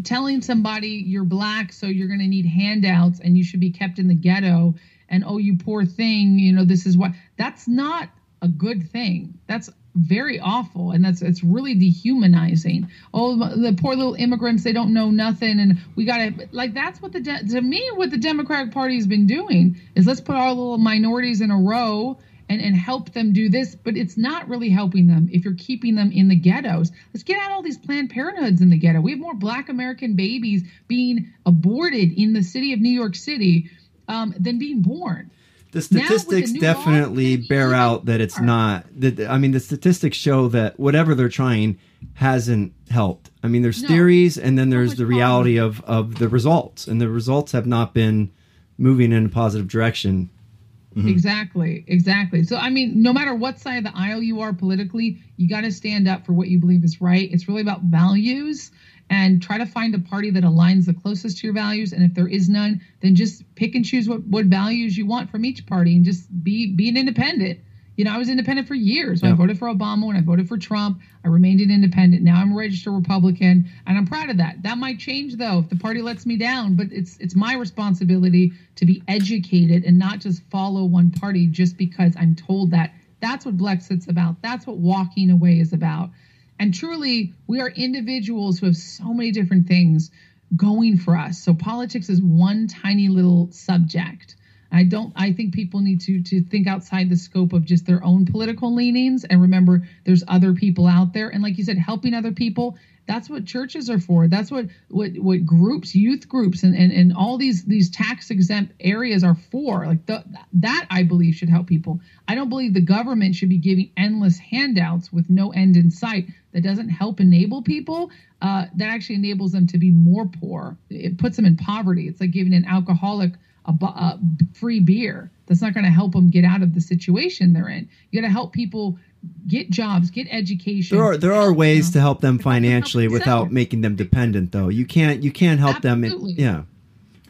[SPEAKER 4] telling somebody you're black so you're going to need handouts and you should be kept in the ghetto and oh you poor thing you know this is what that's not a good thing. That's very awful and that's it's really dehumanizing oh the poor little immigrants they don't know nothing and we got to like that's what the to me what the democratic party has been doing is let's put our little minorities in a row and, and help them do this, but it's not really helping them if you're keeping them in the ghettos. Let's get out all these Planned Parenthoods in the ghetto. We have more Black American babies being aborted in the city of New York City um, than being born.
[SPEAKER 3] The
[SPEAKER 4] with the
[SPEAKER 3] statistics
[SPEAKER 4] law,
[SPEAKER 3] definitely bear out that it's not that i mean the statistics show that whatever they're trying hasn't helped. I mean there's
[SPEAKER 4] No.
[SPEAKER 3] theories and then there's the reality of of the results. And the results have not been moving in a positive direction. Mm-hmm.
[SPEAKER 4] Exactly, exactly. So, I mean, no matter what side of the aisle you are politically, you got to stand up for what you believe is right. It's really about values and try to find a party that aligns the closest to your values. And if there is none, then just pick and choose what, what values you want from each party and just be be an independent. You know, I was independent for years.
[SPEAKER 3] Yeah.
[SPEAKER 4] I voted for Obama, when I voted for Trump, I remained an independent. Now I'm a registered Republican, and I'm proud of that. That might change though if the party lets me down, but it's it's my responsibility to be educated and not just follow one party just because I'm told that. That's what Blexit's about. That's what walking away is about. And truly, we are individuals who have so many different things going for us. So politics is one tiny little subject. I don't I think people need to to think outside the scope of just their own political leanings and remember there's other people out there and like you said helping other people that's what churches are for. That's what what what groups youth groups and and, and all these these tax exempt areas are for. Like the, that I believe should help people. I don't believe the government should be giving endless handouts with no end in sight that doesn't help enable people uh, that actually enables them to be more poor. It puts them in poverty. It's like giving an alcoholic a, a free beer. That's not going to help them get out of the situation they're in. You got to help people get jobs, get education.
[SPEAKER 3] there are there are ways
[SPEAKER 4] them.
[SPEAKER 3] to help them financially without making them dependent though you can't you can't help them
[SPEAKER 4] Absolutely.
[SPEAKER 3] in, yeah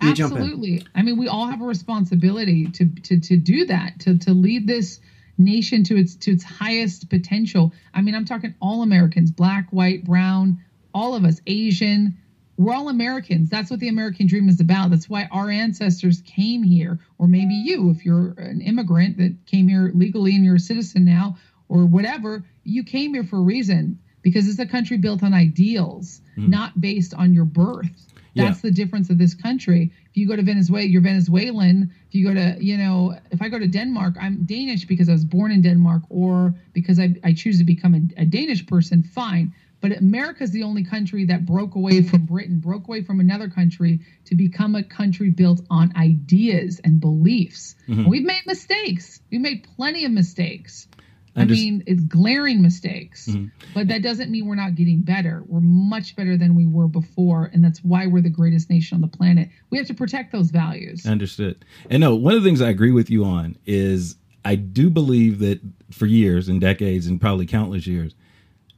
[SPEAKER 3] you
[SPEAKER 4] Absolutely. I mean, we all have a responsibility to to to do that, to to lead this nation to its to its highest potential. I mean, I'm talking all Americans, black, white, brown, all of us, Asian. We're all Americans. That's what the American dream is about. That's why our ancestors came here, or maybe you, if you're an immigrant that came here legally and you're a citizen now, or whatever, you came here for a reason because it's a country built on ideals, mm-hmm. not based on your birth.
[SPEAKER 5] Yeah.
[SPEAKER 4] That's the difference of this country. If you go to Venezuela, you're Venezuelan. If you go to, you know, if I go to Denmark, I'm Danish because I was born in Denmark or because I, I choose to become a, a Danish person, fine. But America's the only country that broke away from Britain, broke away from another country to become a country built on ideas and beliefs. Mm-hmm. We've made mistakes. We've made plenty of mistakes. I
[SPEAKER 5] And just-
[SPEAKER 4] mean, it's glaring mistakes, mm-hmm. but that doesn't mean we're not getting better. We're much better than we were before, and that's why we're the greatest nation on the planet. We have to protect those values.
[SPEAKER 5] Understood. And no, one of the things I agree with you on is I do believe that for years and decades and probably countless years,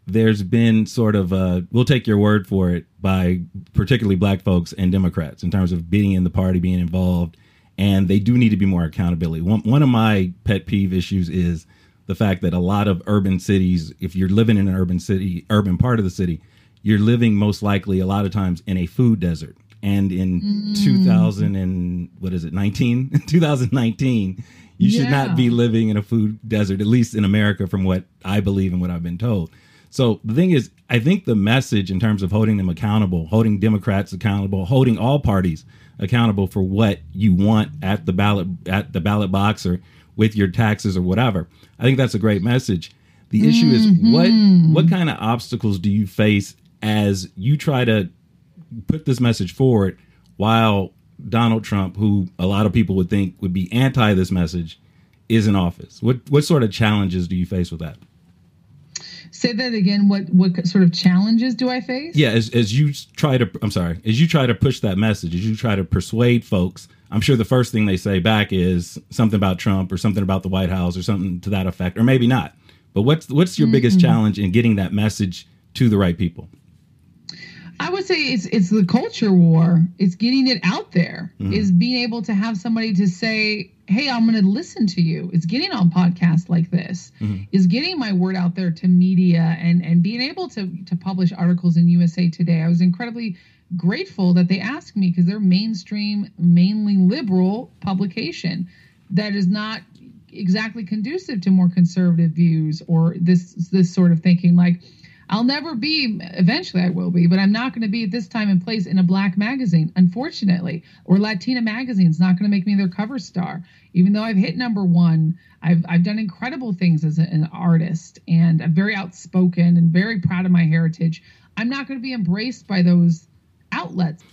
[SPEAKER 5] there's been sort of a, we'll take your word for it by particularly black folks and Democrats in terms of being in the party, being involved, and they do need to be more accountability. One, one of my pet peeve issues is the fact that a lot of urban cities, if you're living in an urban city, urban part of the city, you're living most likely a lot of times in a food desert. And in mm. 2000 and what is it, 19? 2019, *laughs* you should not be living in a food desert, at least in America, from what I believe and what I've been told. So the thing is, I think the message in terms of holding them accountable, holding Democrats accountable, holding all parties accountable for what you want at the ballot at the ballot box or with your taxes or whatever. I think that's a great message. The issue is what mm-hmm. what kind of obstacles do you face as you try to put this message forward while Donald Trump, who a lot of people would think would be anti this message, is in office? What what sort of challenges do you face with that?
[SPEAKER 4] Say that again. What what sort of challenges do I face?
[SPEAKER 5] Yeah, as as you try to, I'm sorry, as you try to push that message, as you try to persuade folks, I'm sure the first thing they say back is something about Trump or something about the White House or something to that effect, or maybe not. But what's what's your biggest mm-hmm. challenge in getting that message to the right people?
[SPEAKER 4] I would say it's it's the culture war. It's getting it out there mm-hmm. there. Is being able to have somebody to say, "Hey, I'm going to listen to you." It's getting on podcasts like this. Mm-hmm. Is getting my word out there to media and and being able to to publish articles in USA Today. I was incredibly grateful that they asked me because they're mainstream, mainly liberal publication that is not exactly conducive to more conservative views or this this sort of thinking like I'll never be, eventually I will be, but I'm not going to be at this time and place in a black magazine, unfortunately. Or Latina magazine's not going to make me their cover star. Even though I've hit number one, I've, I've done incredible things as an artist and I'm very outspoken and very proud of my heritage. I'm not going to be embraced by those outlets.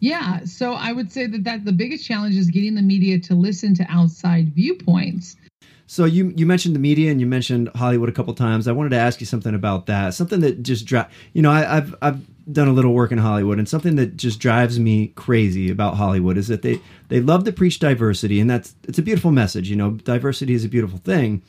[SPEAKER 4] Yeah, so I would say that, that the biggest challenge is getting the media to listen to outside viewpoints.
[SPEAKER 3] So you you mentioned the media and you mentioned Hollywood a couple times. I wanted to ask you something about that. Something that just drive. You know, I, I've I've done a little work in Hollywood, and something that just drives me crazy about Hollywood is that they they love to preach diversity, and that's it's a beautiful message. You know, diversity is a beautiful thing.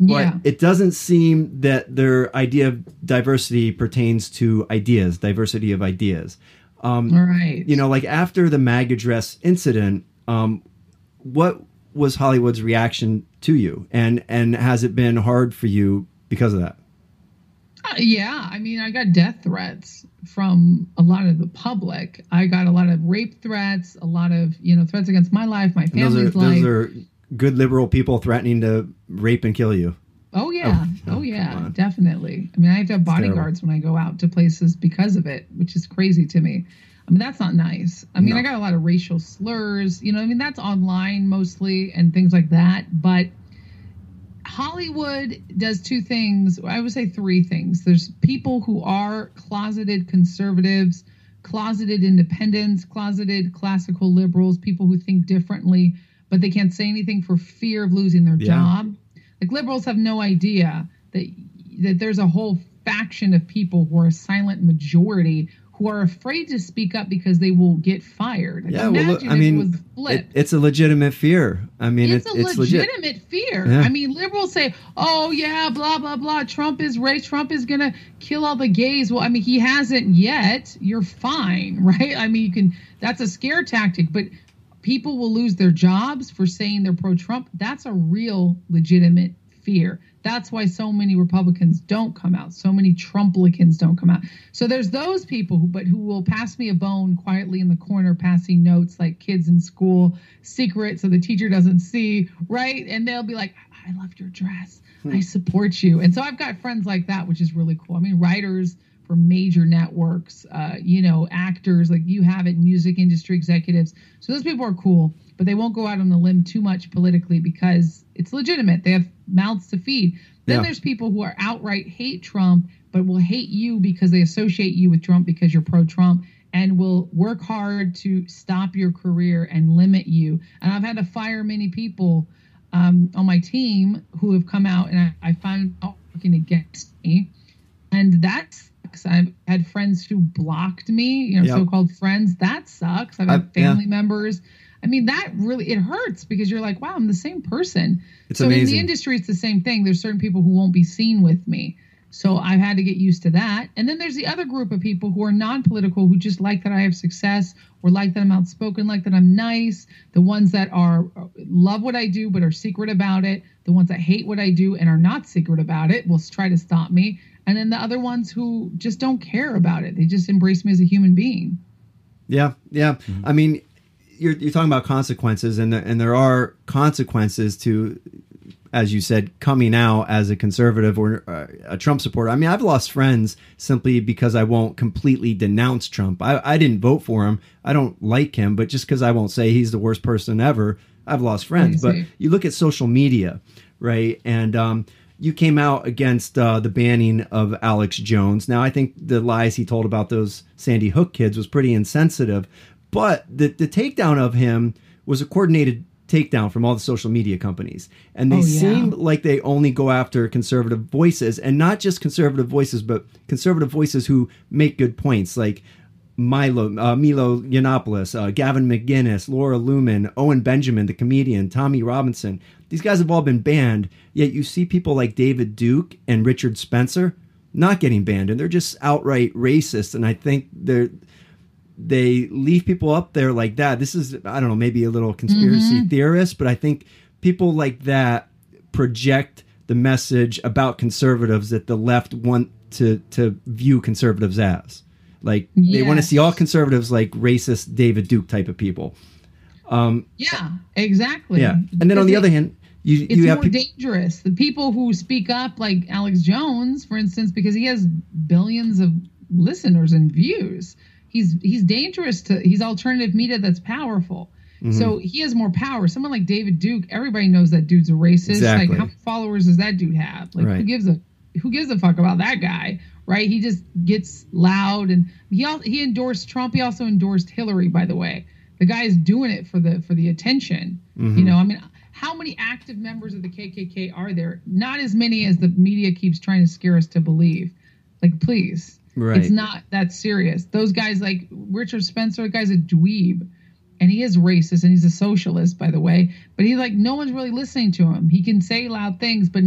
[SPEAKER 3] But
[SPEAKER 4] Yeah.
[SPEAKER 3] it doesn't seem that their idea of diversity pertains to ideas, diversity of ideas.
[SPEAKER 4] All right.
[SPEAKER 3] You know, like after the MAGA dress incident, um, what was Hollywood's reaction to you, and and has it been hard for you because of that?
[SPEAKER 4] Uh, yeah, I mean, I got death threats from a lot of the public. I got a lot of rape threats, a lot of you know threats against my life, my
[SPEAKER 3] And those are
[SPEAKER 4] family's life.
[SPEAKER 3] those are good liberal people threatening to rape and kill you.
[SPEAKER 4] Oh yeah,
[SPEAKER 3] Oh,
[SPEAKER 4] oh, yeah, definitely. I mean, I have to have bodyguards when I go out to places because of it, which is crazy to me. I mean, that's not nice. I mean,
[SPEAKER 3] No.
[SPEAKER 4] I got a lot of racial slurs. You know, I mean, that's online mostly and things like that. But Hollywood does two things. I would say three things. There's people who are closeted conservatives, closeted independents, closeted classical liberals, people who think differently, but they can't say anything for fear of losing their
[SPEAKER 3] Yeah.
[SPEAKER 4] job. Like liberals have no idea that that there's a whole faction of people who are a silent majority who are afraid to speak up because they will get fired. Like,
[SPEAKER 3] Yeah, well, look, I mean,
[SPEAKER 4] it
[SPEAKER 3] it, it's a legitimate fear. I mean,
[SPEAKER 4] it's
[SPEAKER 3] it,
[SPEAKER 4] a
[SPEAKER 3] it's legit.
[SPEAKER 4] legitimate fear.
[SPEAKER 3] Yeah.
[SPEAKER 4] I mean, liberals say, "Oh yeah, blah blah blah. Trump is race. Trump is gonna kill all the gays." Well, I mean, he hasn't yet. You're fine, *laughs* right? I mean, you can. That's a scare tactic, but people will lose their jobs for saying they're pro-Trump. That's a real, legitimate fear. That's why so many Republicans don't come out. So many Trumplicans don't come out. So there's those people, who, but who will pass me a bone quietly in the corner, passing notes like kids in school, secret, so the teacher doesn't see, right? And they'll be like, "I loved your dress. Hmm. I support you." And so I've got friends like that, which is really cool. I mean, writers for major networks, uh, you know, actors like you have it, music industry executives. So those people are cool, but they won't go out on the limb too much politically because it's legitimate. They have mouths to feed. Then
[SPEAKER 3] Yeah.
[SPEAKER 4] there's people who are outright hate Trump, but will hate you because they associate you with Trump because you're pro Trump and will work hard to stop your career and limit you. And I've had to fire many people um, on my team who have come out and I, I found out working against me. And that sucks. I've had friends who blocked me, you know,
[SPEAKER 3] Yep.
[SPEAKER 4] so-called friends. That sucks. I've had
[SPEAKER 3] I've- yeah.
[SPEAKER 4] family members. I mean, that really it hurts because you're like, wow, I'm the same person.
[SPEAKER 3] It's
[SPEAKER 4] so in the industry, it's the same thing. There's certain people who won't be seen with me. So I've had to get used to that. And then there's the other group of people who are non-political who just like that I have success or like that I'm outspoken, like that I'm nice. The ones that are love what I do but are secret about it. The ones that hate what I do and are not secret about it will try to stop me. And then the other ones who just don't care about it. They just embrace me as a human being.
[SPEAKER 3] Yeah, yeah. Mm-hmm. I mean, you're you're talking about consequences, and there, and there are consequences to, as you said, coming out as a conservative or uh, a Trump supporter. I mean, I've lost friends simply because I won't completely denounce Trump. I, I didn't vote for him. I don't like him, but just because I won't say he's the worst person ever, I've lost friends. But you look at social media, right? And um, you came out against uh, the banning of Alex Jones. Now, I think the lies he told about those Sandy Hook kids was pretty insensitive, but the, the takedown of him was a coordinated takedown from all the social media companies. And they
[SPEAKER 4] Oh, yeah.
[SPEAKER 3] seem like they only go after conservative voices and not just conservative voices, but conservative voices who make good points like Milo, uh, Milo Yiannopoulos, uh, Gavin McInnes, Laura Loomer, Owen Benjamin, the comedian, Tommy Robinson. These guys have all been banned, yet you see people like David Duke and Richard Spencer not getting banned, and they're just outright racist. And I think they're they leave people up there like that. This is I don't know, maybe a little conspiracy mm-hmm. theorist, but I think people like that project the message about conservatives that the left want to to view conservatives as. Like they want to see all conservatives like racist David Duke type of people.
[SPEAKER 4] Um, yeah, exactly.
[SPEAKER 3] Yeah. And then on the
[SPEAKER 4] it-
[SPEAKER 3] other hand, you
[SPEAKER 4] it's
[SPEAKER 3] you have
[SPEAKER 4] more
[SPEAKER 3] people
[SPEAKER 4] dangerous. The people who speak up, like Alex Jones, for instance, because he has billions of listeners and views. He's he's dangerous to. He's alternative media that's powerful.
[SPEAKER 3] Mm-hmm.
[SPEAKER 4] So he has more power. Someone like David Duke, everybody knows that dude's a racist.
[SPEAKER 3] Exactly.
[SPEAKER 4] Like, how many followers does that dude have? Like, who gives a who gives a fuck about that guy? Right? He just gets loud, and he he endorsed Trump. He also endorsed Hillary. By the way, the guy is doing it for the for the attention.
[SPEAKER 3] Mm-hmm.
[SPEAKER 4] You know, I mean, how many active members of the KKK are there? Not as many as the media keeps trying to scare us to believe. Like, please,
[SPEAKER 3] Right.
[SPEAKER 4] it's not that serious. Those guys, like Richard Spencer, the guy's a dweeb, and he is racist, and he's a socialist, by the way. But he's like, no one's really listening to him. He can say loud things, but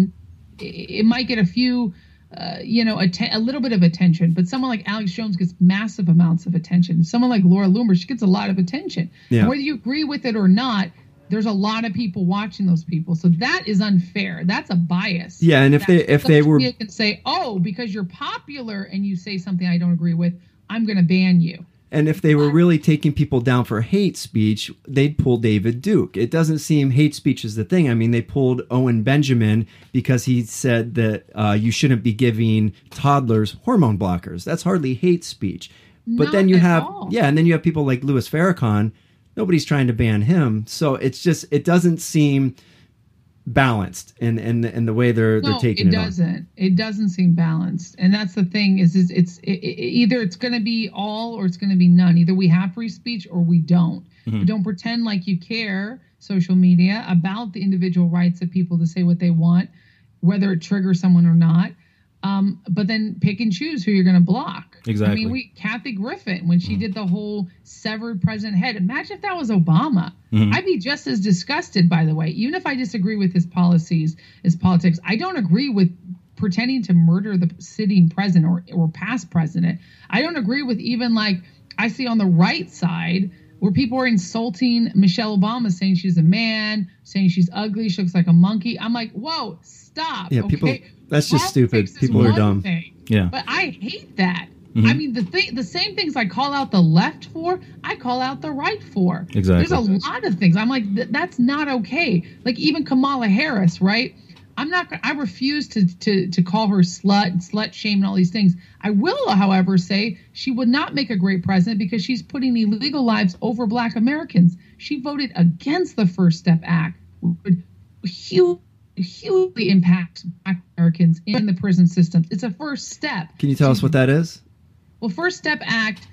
[SPEAKER 4] it, might get a few. Uh, you know, atten- a little bit of attention, but someone like Alex Jones gets massive amounts of attention. Someone like Laura Loomer, she gets a lot of attention.
[SPEAKER 3] Yeah.
[SPEAKER 4] Whether you agree with it or not, there's a lot of people watching those people. So that is unfair. That's a bias.
[SPEAKER 3] Yeah, and if they if they were
[SPEAKER 4] can say, "Oh, because you're popular and you say something I don't agree with, I'm going to ban you."
[SPEAKER 3] And if they were really taking people down for hate speech, they'd pull David Duke. It doesn't seem hate speech is the thing. I mean, they pulled Owen Benjamin because he said that uh, you shouldn't be giving toddlers hormone blockers. That's hardly hate speech. But
[SPEAKER 4] Not
[SPEAKER 3] then you have,
[SPEAKER 4] all.
[SPEAKER 3] yeah, and then you have people like Louis Farrakhan. Nobody's trying to ban him. So it's just, it doesn't seem balanced in, in, in the way they're, they're taking
[SPEAKER 4] it
[SPEAKER 3] it,
[SPEAKER 4] doesn't. It doesn't seem balanced, and that's the thing. Is, is it's it, it- either it's going to be all or it's going to be none. Either we have free speech or we don't. Mm-hmm. But don't pretend like you care, social media, about the individual rights of people to say what they want, whether it triggers someone or not. Um, but then pick and choose who you're going to block.
[SPEAKER 5] Exactly.
[SPEAKER 4] I mean, we Kathy Griffin when she did the whole severed president head. Imagine if that was Obama. I'd be just as disgusted. By the way, even if I disagree with his policies, his politics, I don't agree with pretending to murder the sitting president or or past president. I don't agree with even like I see on the right side where people are insulting Michelle Obama, saying she's a man, saying she's ugly, she looks like a monkey. I'm like, whoa, stop.
[SPEAKER 3] Yeah, people-
[SPEAKER 4] okay?
[SPEAKER 3] That's just stupid. People are dumb.
[SPEAKER 4] thing,
[SPEAKER 5] Yeah.
[SPEAKER 4] but I hate that. Mm-hmm. I mean, the thing, the same things I call out the left for, I call out the right for.
[SPEAKER 5] Exactly.
[SPEAKER 4] There's a lot of things. I'm like, th- that's not okay. Like even Kamala Harris, right? I'm not. I refuse to to to call her slut, and slut shame, and all these things. I will, however, say she would not make a great president because she's putting illegal lives over Black Americans. She voted against the First Step Act, which huge, hugely impact Black Americans in the prison system. It's a first step.
[SPEAKER 3] Can you tell us what that is?
[SPEAKER 4] Well, First Step Act,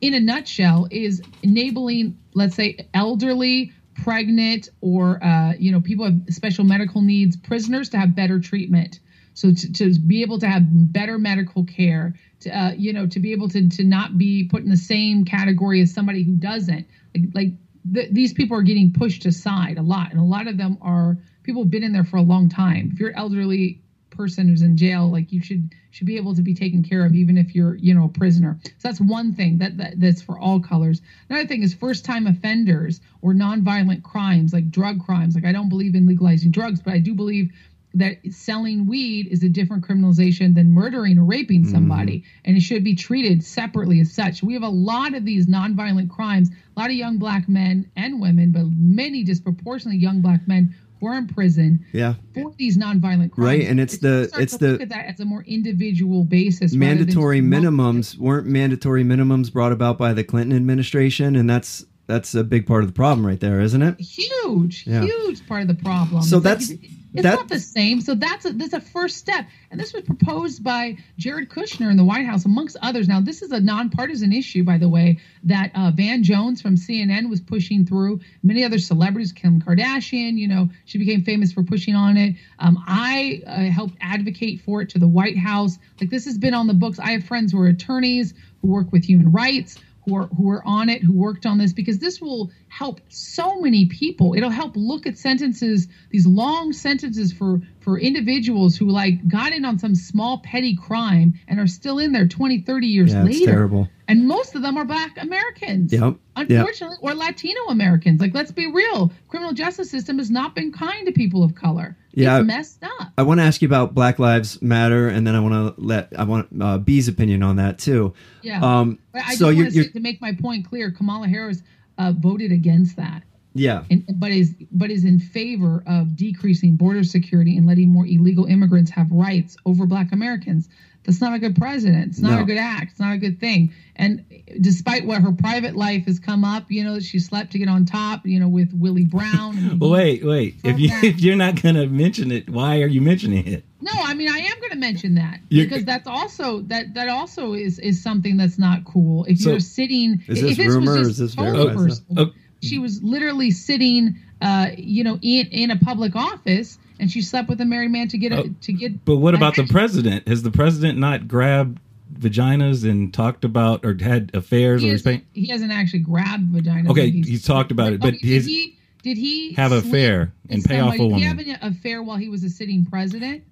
[SPEAKER 4] in a nutshell, is enabling, let's say, elderly, pregnant, or uh, you know, people with special medical needs, prisoners to have better treatment. So to, to be able to have better medical care, to uh, you know, to be able to to not be put in the same category as somebody who doesn't. Like, like th- these people are getting pushed aside a lot, and a lot of them are people who've been in there for a long time. If you're an elderly person who's in jail like you should should be able to be taken care of even if you're you know a prisoner. So that's one thing that, that that's for all colors. Another thing is first time offenders or nonviolent crimes like drug crimes. Like i don't believe in legalizing drugs but i do believe that selling weed is a different criminalization than murdering or raping mm-hmm. somebody and it should be treated separately as such. We have a lot of these nonviolent crimes. A lot of young black men and women but many disproportionately young black men are in prison
[SPEAKER 3] Yeah.
[SPEAKER 4] for these nonviolent crimes.
[SPEAKER 3] Right, and it's the- it's the-
[SPEAKER 4] look at that as a more individual basis.
[SPEAKER 3] mandatory minimums weren't mandatory minimums brought about by the Clinton administration, and that's that's a big part of the problem right there, isn't it?
[SPEAKER 4] huge,
[SPEAKER 3] Yeah.
[SPEAKER 4] huge part of the problem.
[SPEAKER 3] So
[SPEAKER 4] It's
[SPEAKER 3] that's-
[SPEAKER 4] it's it's
[SPEAKER 3] that-
[SPEAKER 4] not the same. So that's a, that's a first step, and this was proposed by Jared Kushner in the White House, amongst others. Now, this is a nonpartisan issue, by the way, that uh, Van Jones from CNN was pushing through. Many other celebrities, Kim Kardashian, you know, she became famous for pushing on it. Um, I uh, helped advocate for it to the White House. Like this has been on the books. I have friends who are attorneys who work with human rights who are who are on it, who worked on this, because this will help so many people. It'll help look at sentences, these long sentences for for individuals who like got in on some small petty crime and are still in there 20, 30 years
[SPEAKER 3] Yeah, it's
[SPEAKER 4] later.
[SPEAKER 3] terrible.
[SPEAKER 4] And most of them are black Americans.
[SPEAKER 3] Yep, yep.
[SPEAKER 4] Unfortunately, or Latino Americans. Like, let's be real. Criminal justice system has not been kind to people of color.
[SPEAKER 3] Yeah.
[SPEAKER 4] It's messed up.
[SPEAKER 3] I want to ask you about Black Lives Matter, and then I want to let I want uh, B's opinion on that too.
[SPEAKER 4] Yeah.
[SPEAKER 3] Um,
[SPEAKER 4] I
[SPEAKER 3] so you're, you're
[SPEAKER 4] to make my point clear, Kamala Harris uh, voted against that.
[SPEAKER 3] yeah,
[SPEAKER 4] and, but is but is in favor of decreasing border security and letting more illegal immigrants have rights over Black Americans. That's not a good president. It's not
[SPEAKER 3] No.
[SPEAKER 4] a good act. It's not a good thing. And despite what her private life has come up, you know, she slept to get on top, you know, with Willie Brown. *laughs*
[SPEAKER 5] Well, wait, wait. If you *laughs* if you're not gonna mention it, why are you mentioning it?
[SPEAKER 4] No, I mean I am going to mention that
[SPEAKER 5] You-
[SPEAKER 4] because that's also that that also is is something that's not cool. If
[SPEAKER 5] So-
[SPEAKER 4] you're sitting,
[SPEAKER 3] Is
[SPEAKER 4] if
[SPEAKER 3] this
[SPEAKER 4] this was
[SPEAKER 3] rumor or is this
[SPEAKER 4] totally
[SPEAKER 3] verified stuff?
[SPEAKER 4] personal,
[SPEAKER 5] Oh.
[SPEAKER 4] she was literally sitting, uh, you know, in in a public office, and she slept with a married man to get a,
[SPEAKER 5] Oh,
[SPEAKER 4] to get.
[SPEAKER 5] But what
[SPEAKER 4] a
[SPEAKER 5] about the president? Has the president not grabbed vaginas and talked about or had affairs
[SPEAKER 4] He
[SPEAKER 5] or
[SPEAKER 4] hasn't, he hasn't actually grabbed vaginas.
[SPEAKER 5] Okay,
[SPEAKER 4] but
[SPEAKER 5] he's talked about it, but
[SPEAKER 4] did
[SPEAKER 5] his-
[SPEAKER 4] he did he
[SPEAKER 5] Have a
[SPEAKER 4] sleep
[SPEAKER 5] affair and pay off a woman.
[SPEAKER 4] Did he have an affair while he was a sitting president?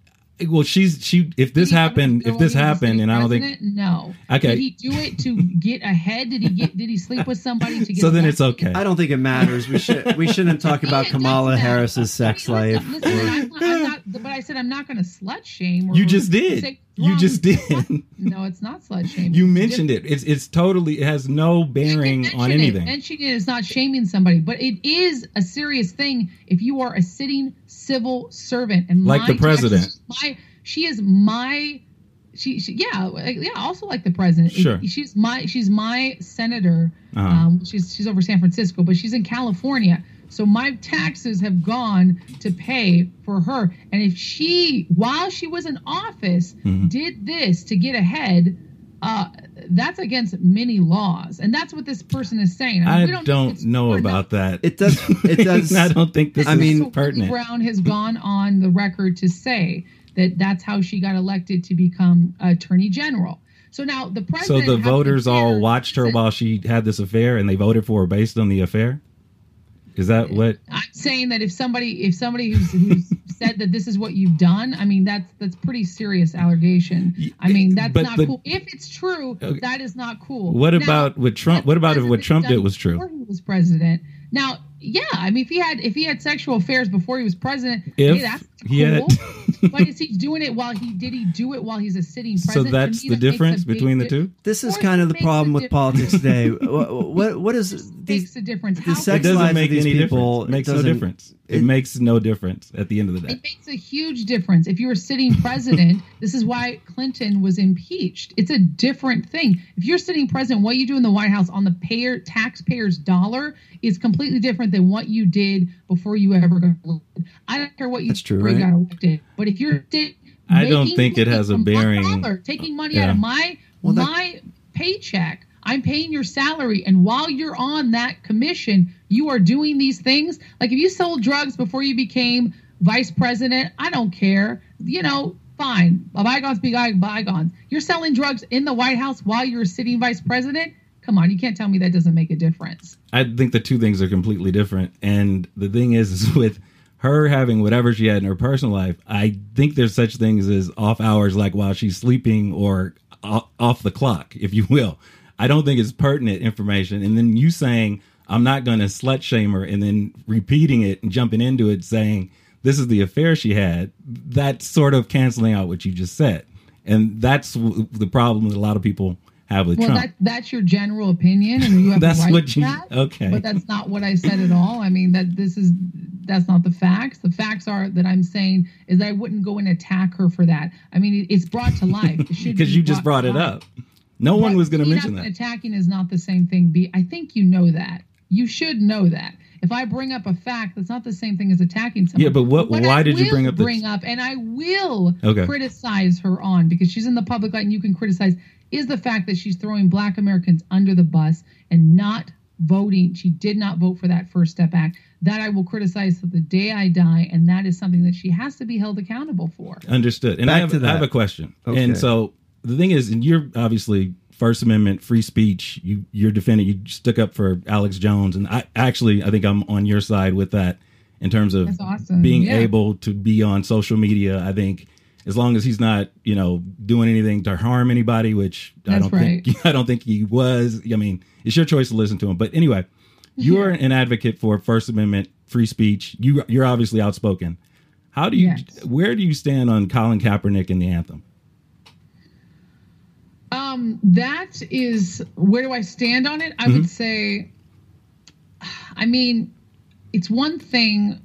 [SPEAKER 5] Well, she's she. If this
[SPEAKER 4] Did he have an
[SPEAKER 5] happened, if this
[SPEAKER 4] he was a
[SPEAKER 5] happened, and I don't think
[SPEAKER 4] president? no.
[SPEAKER 5] Okay.
[SPEAKER 4] Did he do it to get ahead? Did he get? Did he sleep with somebody to get?
[SPEAKER 5] so, then it's okay.
[SPEAKER 3] I don't think it matters. We should we shouldn't talk *laughs* about Kamala. Harris's sex
[SPEAKER 4] Listen,
[SPEAKER 3] life.
[SPEAKER 4] Listen, I'm not, I'm not, but I said I'm not going to slut shame.
[SPEAKER 5] You just did. You just did.
[SPEAKER 4] No, it's not slut *laughs* shaming.
[SPEAKER 5] You mentioned it. It's it's totally. It has no bearing
[SPEAKER 4] Mention
[SPEAKER 5] on
[SPEAKER 4] it.
[SPEAKER 5] anything.
[SPEAKER 4] Mentioning it is not shaming somebody, but it is a serious thing if you are a sitting civil servant and
[SPEAKER 5] Like the president.
[SPEAKER 4] taxes- My she is my. She, she yeah yeah also like the president
[SPEAKER 5] Sure.
[SPEAKER 4] she's my she's my senator
[SPEAKER 5] Uh-huh.
[SPEAKER 4] um she's she's over San Francisco but she's in California so my taxes have gone to pay for her and if she while she was in office
[SPEAKER 5] Mm-hmm.
[SPEAKER 4] did this to get ahead uh that's against many laws and that's what this person is saying mean,
[SPEAKER 5] I
[SPEAKER 4] we think
[SPEAKER 5] don't
[SPEAKER 4] it's
[SPEAKER 5] know about that.
[SPEAKER 3] It does. It *laughs* does.
[SPEAKER 5] I don't think this
[SPEAKER 3] I
[SPEAKER 5] is
[SPEAKER 3] mean-
[SPEAKER 4] so
[SPEAKER 5] pertinent.
[SPEAKER 4] Brown has gone on the record to say that that's how she got elected to become attorney general. So now the president. So the
[SPEAKER 5] voters all watched her while she had this affair, and they voted for her based on the affair. Is that what?
[SPEAKER 4] I'm saying that if somebody, if somebody who's, who's *laughs* said that this is what you've done, I mean that's that's pretty serious allegation. I mean that's
[SPEAKER 5] But
[SPEAKER 4] not
[SPEAKER 5] the-
[SPEAKER 4] cool. If it's true,
[SPEAKER 5] Okay.
[SPEAKER 4] that is not cool.
[SPEAKER 5] What
[SPEAKER 4] Now,
[SPEAKER 5] about with Trump? What about if what Trump did was true?
[SPEAKER 4] Before he was president. Now, yeah, I mean, if he had if he had sexual affairs before he was president,
[SPEAKER 5] If
[SPEAKER 4] hey, that's
[SPEAKER 5] he had-
[SPEAKER 4] cool. But is he doing it while he did he do it while he's a sitting president? So
[SPEAKER 5] that's the
[SPEAKER 4] that
[SPEAKER 5] difference between the
[SPEAKER 4] di-
[SPEAKER 5] two.
[SPEAKER 3] This is kind of the problem with
[SPEAKER 4] difference.
[SPEAKER 3] politics today. *laughs* what, what what is
[SPEAKER 4] Makes
[SPEAKER 3] these?
[SPEAKER 4] a difference.
[SPEAKER 3] the
[SPEAKER 4] How
[SPEAKER 3] sex
[SPEAKER 5] It doesn't
[SPEAKER 3] of
[SPEAKER 5] make
[SPEAKER 3] these
[SPEAKER 5] any
[SPEAKER 3] people,
[SPEAKER 5] difference. It makes no difference. It,
[SPEAKER 3] it-
[SPEAKER 5] makes no difference at the end of the day.
[SPEAKER 4] It makes a huge difference. If you're a sitting president, *laughs* this is why Clinton was impeached. It's a different thing. If you're sitting president, what you do in the White House on the payer taxpayer's dollar is completely different than what you did before you ever got elected. I don't care what you
[SPEAKER 3] That's true,
[SPEAKER 4] before you
[SPEAKER 3] right?
[SPEAKER 4] got elected, but if you're
[SPEAKER 5] I don't think it has a bearing-
[SPEAKER 4] dollar, taking money
[SPEAKER 5] Yeah.
[SPEAKER 4] out of my
[SPEAKER 3] Well, that-
[SPEAKER 4] my paycheck. I'm paying your salary, and while you're on that commission, you are doing these things. Like if you sold drugs before you became vice president, I don't care. You know, fine. Bygones be bygones. You're selling drugs in the White House while you're sitting vice president. Come on, you can't tell me that doesn't make a difference.
[SPEAKER 5] I think the two things are completely different. And the thing is, is *laughs* with her having whatever she had in her personal life, I think there's such things as off hours, like while she's sleeping or off the clock, if you will. I don't think it's pertinent information. And then you saying, I'm not going to slut shame her, and then repeating it and jumping into it saying, this is the affair she had, that's sort of canceling out what you just said. And that's the problem that a lot of people
[SPEAKER 4] Well,
[SPEAKER 5] Trump.
[SPEAKER 4] that that's your general opinion, and you *laughs* have
[SPEAKER 5] That's
[SPEAKER 4] right
[SPEAKER 5] what
[SPEAKER 4] to
[SPEAKER 5] you-
[SPEAKER 4] that,
[SPEAKER 5] okay.
[SPEAKER 4] But that's not what I said at all. I mean that this is that's not the facts. The facts are that I'm saying is that I wouldn't go and attack her for that. I mean it, it's brought to life *laughs*
[SPEAKER 5] because
[SPEAKER 4] be
[SPEAKER 5] you just brought it up. No one was going to mention that.
[SPEAKER 4] Attacking is not the same thing. Be I think you know that. You should know that. If I bring up a fact, that's not the same thing as attacking someone.
[SPEAKER 5] Yeah, but what-
[SPEAKER 4] I
[SPEAKER 5] why did you bring up the-
[SPEAKER 4] bring up and I will
[SPEAKER 5] Okay.
[SPEAKER 4] criticize her on because she's in the public light and you can criticize is the fact that she's throwing black Americans under the bus and not voting. She did not vote for that First Step Act. That I will criticize to the day I die, and that is something that she has to be held accountable for.
[SPEAKER 5] Understood. And
[SPEAKER 3] Back
[SPEAKER 5] I have,
[SPEAKER 3] to that.
[SPEAKER 5] I have a question.
[SPEAKER 3] Okay.
[SPEAKER 5] And so the thing is, and you're obviously First Amendment free speech. You you're defending. You stuck up for Alex Jones, and I actually I think I'm on your side with that in terms of
[SPEAKER 4] awesome.
[SPEAKER 5] being
[SPEAKER 4] Yeah.
[SPEAKER 5] able to be on social media. I think as long as he's not you know doing anything to harm anybody, which I don't
[SPEAKER 4] right.
[SPEAKER 5] think *laughs* I don't think he was. I mean, it's your choice to listen to him. But anyway, you're an advocate for First Amendment free speech. You you're obviously outspoken. How do you
[SPEAKER 4] Yes.
[SPEAKER 5] where do you stand on Colin Kaepernick and the anthem?
[SPEAKER 4] Um, that is where do I stand on it? I would say, I mean, it's one thing.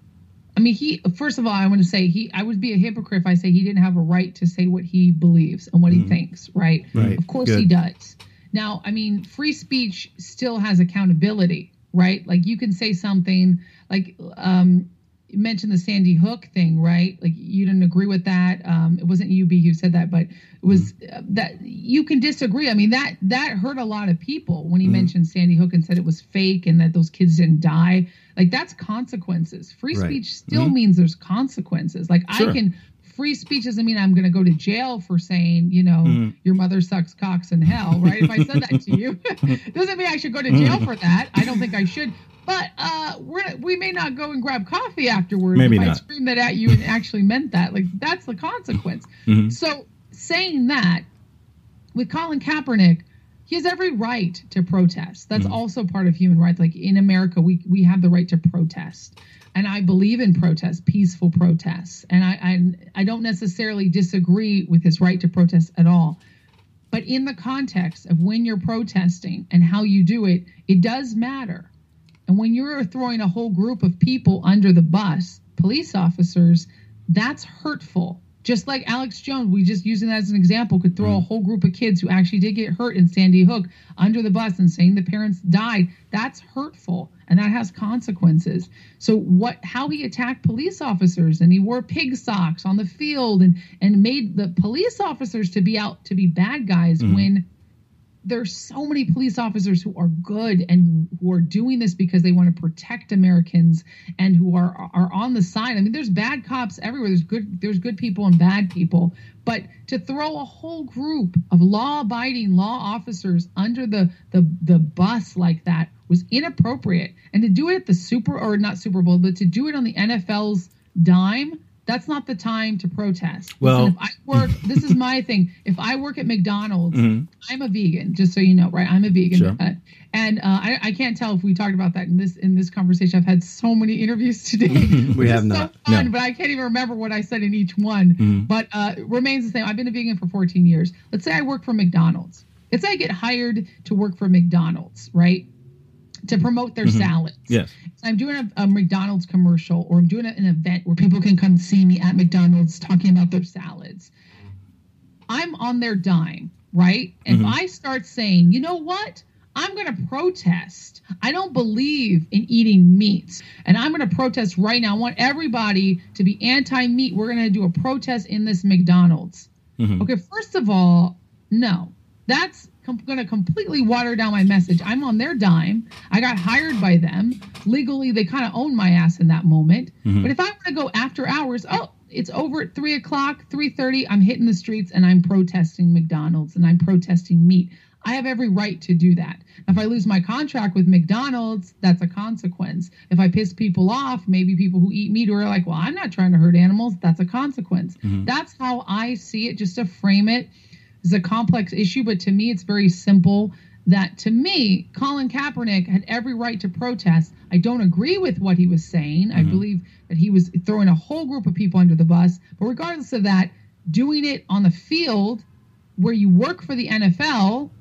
[SPEAKER 4] I mean, he first of all, I want to say he. I would be a hypocrite if I say he didn't have a right to say what he believes and what he thinks. Right?
[SPEAKER 3] Right.
[SPEAKER 4] Of course he does. Now, I mean, free speech still has accountability, right? Like you can say something like um, you mentioned the Sandy Hook thing, right? Like you didn't agree with that. Um, it wasn't UB who said that, but it was uh, that you can disagree. I mean that that hurt a lot of people when he mentioned Sandy Hook and said it was fake and that those kids didn't die. Like that's consequences. Free
[SPEAKER 3] Right.
[SPEAKER 4] speech still means there's consequences. Like
[SPEAKER 5] Sure.
[SPEAKER 4] I can. Free speech doesn't mean I'm going to go to jail for saying, you know, your mother sucks cocks in hell, right? if I said that to you, *laughs* *laughs* doesn't mean I should go to jail for that. I don't think I should. But uh, we're we may not go and grab coffee afterwards.
[SPEAKER 5] Maybe
[SPEAKER 4] if I
[SPEAKER 5] not.
[SPEAKER 4] scream that at you and actually meant that. Like that's the consequence. *laughs* So saying that with Colin Kaepernick, he has every right to protest. That's also part of human rights. Like in America, we we have the right to protest, and I believe in protest, peaceful protests, and I I, I don't necessarily disagree with his right to protest at all. But in the context of when you're protesting and how you do it, it does matter. And when you're throwing a whole group of people under the bus, police officers, that's hurtful. Just like Alex Jones, we just using that as an example, could throw a mm. whole group of kids who actually did get hurt in Sandy Hook under the bus and saying the parents died. That's hurtful and that has consequences. So what how he attacked police officers and he wore pig socks on the field and and made the police officers to be out to be bad guys mm. when there's so many police officers who are good and who are doing this because they want to protect Americans and who are are on the side. I mean, there's bad cops everywhere. There's good there's good people and bad people. But to throw a whole group of law-abiding law officers under the the the bus like that was inappropriate. And to do it at the Super or not Super Bowl, but to do it on the NFL's dime, that's not the time to protest.
[SPEAKER 5] Well-
[SPEAKER 4] Listen, if I work, *laughs* this is my thing. If I work at McDonald's, I'm a vegan, just so you know, right? I'm a vegan,
[SPEAKER 5] Sure.
[SPEAKER 4] And uh, I, I can't tell if we talked about that in this in this conversation. I've had so many interviews *laughs* today. *laughs*
[SPEAKER 3] We have not.
[SPEAKER 4] So fun,
[SPEAKER 5] No.
[SPEAKER 4] but I can't even remember what I said in each one. But uh, it remains the same. I've been a vegan for 14 years. Let's say I work for McDonald's. Let's say I get hired to work for McDonald's, right? To promote their mm-hmm. salads.
[SPEAKER 5] Yes.
[SPEAKER 4] So I'm doing a, a McDonald's commercial or I'm doing an event where people can come see me at McDonald's talking about their salads. I'm on their dime, right? And if mm-hmm. I start saying, you know what? I'm going to protest. I don't believe in eating meat. And I'm going to protest right now. I want everybody to be anti meat. We're going to do a protest in this McDonald's. Mm-hmm. Okay, first of all, no. That's going to completely water down my message. I'm on their dime. I got hired by them. Legally, they kind of own my ass in that moment. Mm-hmm. But if I want to go after hours, oh, it's over at three o'clock, three thirty. I'm hitting the streets and I'm protesting McDonald's and I'm protesting meat. I have every right to do that. If I lose my contract with McDonald's, that's a consequence. If I piss people off, maybe people who eat meat are like, well, I'm not trying to hurt animals, that's a consequence. Mm-hmm. That's how I see it, just to frame it is a complex issue, but to me, it's very simple. That to me, Colin Kaepernick had every right to protest. I don't agree with what he was saying. I mm-hmm. believe that he was throwing a whole group of people under the bus. But regardless of that, doing it on the field where you work for the NFL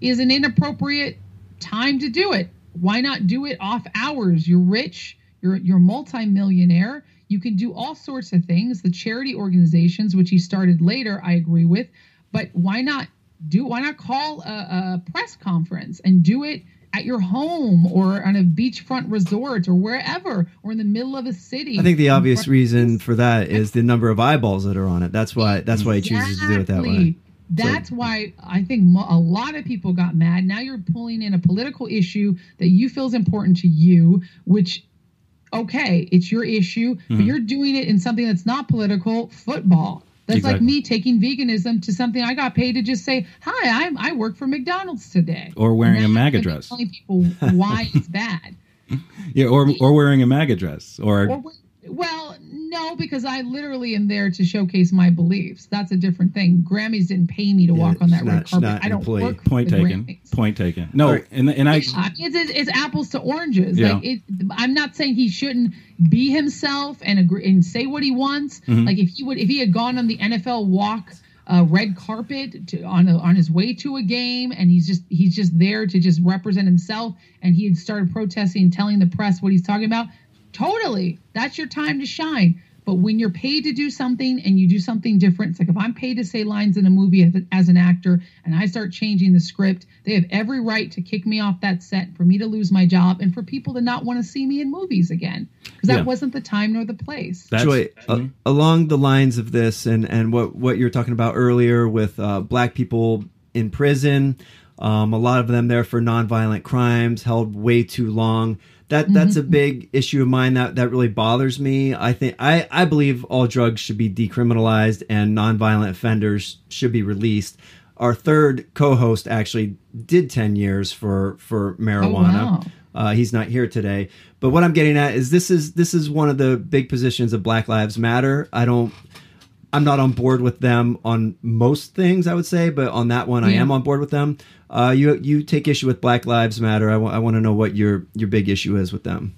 [SPEAKER 4] is an inappropriate time to do it. Why not do it off hours? You're rich, you're you're multimillionaire. You can do all sorts of things. The charity organizations, which he started later, I agree with. But why not do? Why not call a, a press conference and do it at your home or on a beachfront resort or wherever or in the middle of a city.
[SPEAKER 3] I think the obvious reason for that is the number of eyeballs that are on it. That's why. That's why he chooses to do it that way.
[SPEAKER 4] Exactly. That's why I think mo- a lot of people got mad. Now you're pulling in a political issue that you feel is important to you, which, okay, it's your issue,
[SPEAKER 5] Mm-hmm.
[SPEAKER 4] but you're doing it in something that's not political, football. That's like me taking veganism to something I got paid to just say, "Hi, I'm, I work for McDonald's today,"
[SPEAKER 5] Or wearing a MAGA dress.
[SPEAKER 4] Telling people why it's *laughs* bad.
[SPEAKER 5] Yeah, or or wearing a MAGA dress, or,
[SPEAKER 4] Or, well, no, because I literally am there to showcase my beliefs. That's a different thing. Grammys didn't pay me to
[SPEAKER 3] Yeah,
[SPEAKER 4] walk on that
[SPEAKER 3] she's
[SPEAKER 4] red carpet.
[SPEAKER 3] not
[SPEAKER 4] I don't
[SPEAKER 3] employee.
[SPEAKER 4] work
[SPEAKER 5] point taken.
[SPEAKER 4] Grammys.
[SPEAKER 5] Point taken. No,
[SPEAKER 3] right.
[SPEAKER 5] and and I
[SPEAKER 4] I mean, it's, it's apples to oranges.
[SPEAKER 5] Yeah.
[SPEAKER 4] Like it, I'm not saying he shouldn't be himself and agree and say what he wants.
[SPEAKER 5] Mm-hmm.
[SPEAKER 4] Like if he would, if he had gone on the NFL walk uh, red carpet to, on a, on his way to a game, and he's just he's just there to just represent himself, and he had started protesting, and telling the press what he's talking about. Totally, that's your time to shine. But when you're paid to do something and you do something different, it's like if I'm paid to say lines in a movie as, as an actor and I start changing the script, they have every right to kick me off that set, for me to lose my job, and for people to not want to see me in movies again because that
[SPEAKER 5] Yeah.
[SPEAKER 4] wasn't the time nor the place.
[SPEAKER 5] that's
[SPEAKER 3] Joy, uh, along the lines of this, and and what what you were talking about earlier with uh, black people in prison, um, a lot of them there for nonviolent crimes, held way too long. That that's a big issue of mine. That that really bothers me. I think I I believe all drugs should be decriminalized and nonviolent offenders should be released. Our third co-host actually did ten years for for marijuana.
[SPEAKER 4] wow.
[SPEAKER 3] Uh, he's not here today. But what I'm getting at is this is this is one of the big positions of Black Lives Matter. I don't. I'm not on board with them on most things, I would say, but on that one, I am on board with them. Uh, you you take issue with Black Lives Matter. I want to know what your your big issue is with them.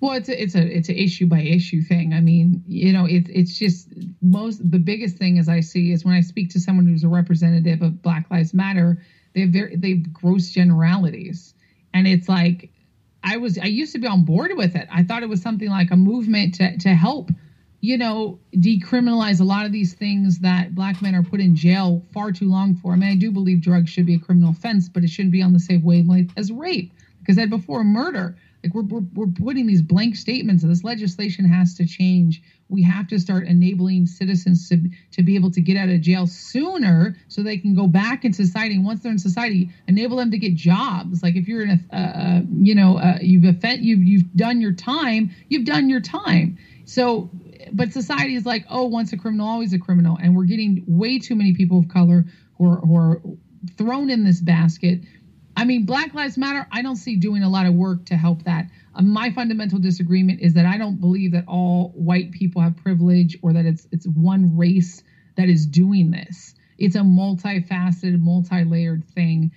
[SPEAKER 4] Well, it's a, it's a it's an issue by issue thing. I mean, you know, it's it's just most the biggest thing as I see is when I speak to someone who's a representative of Black Lives Matter, they have very they have gross generalities, and it's like I was I used to be on board with it. I thought it was something like a movement to to help, you know, decriminalize a lot of these things that black men are put in jail far too long for. I mean, I do believe drugs should be a criminal offense, but it shouldn't be on the same wavelength as rape. Because I said before, murder. Like we're, we're, we're putting these blank statements, this legislation has to change. We have to start enabling citizens to, to be able to get out of jail sooner so they can go back into society. Once they're in society, enable them to get jobs. Like if you're in a, uh, you know, uh, you've offend, you've, you've done your time, you've done your time. So, but society is like, oh, once a criminal, always a criminal. And we're getting way too many people of color who are, who are thrown in this basket. I mean, Black Lives Matter, I don't see doing a lot of work to help that. Uh, my fundamental disagreement is that I don't believe that all white people have privilege or that it's it's one race that is doing this. It's a multifaceted, multi-layered thing.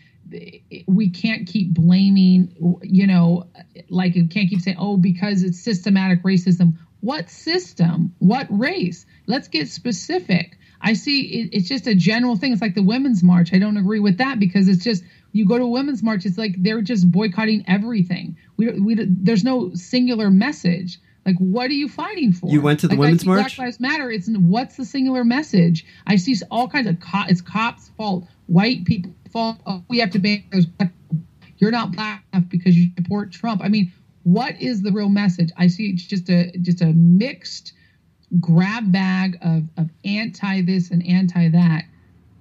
[SPEAKER 4] We can't keep blaming, you know, like you can't keep saying, oh, because it's systematic racism. What system? What race? Let's get specific. I see it, it's just a general thing. It's like the women's march. I don't agree with that because it's just you go to a women's march. It's like they're just boycotting everything. We we there's no singular message. Like what are you fighting for?
[SPEAKER 3] You went to the
[SPEAKER 4] Like, I
[SPEAKER 3] women's
[SPEAKER 4] see
[SPEAKER 3] march?
[SPEAKER 4] Black Lives Matter. It's what's the singular message? I see all kinds of co- it's cops' fault, white people fault. Oh, we have to ban those. black people. You're not black enough because you support Trump. I mean, what is the real message? I see it's just a just a mixed grab bag of, of anti this and anti that.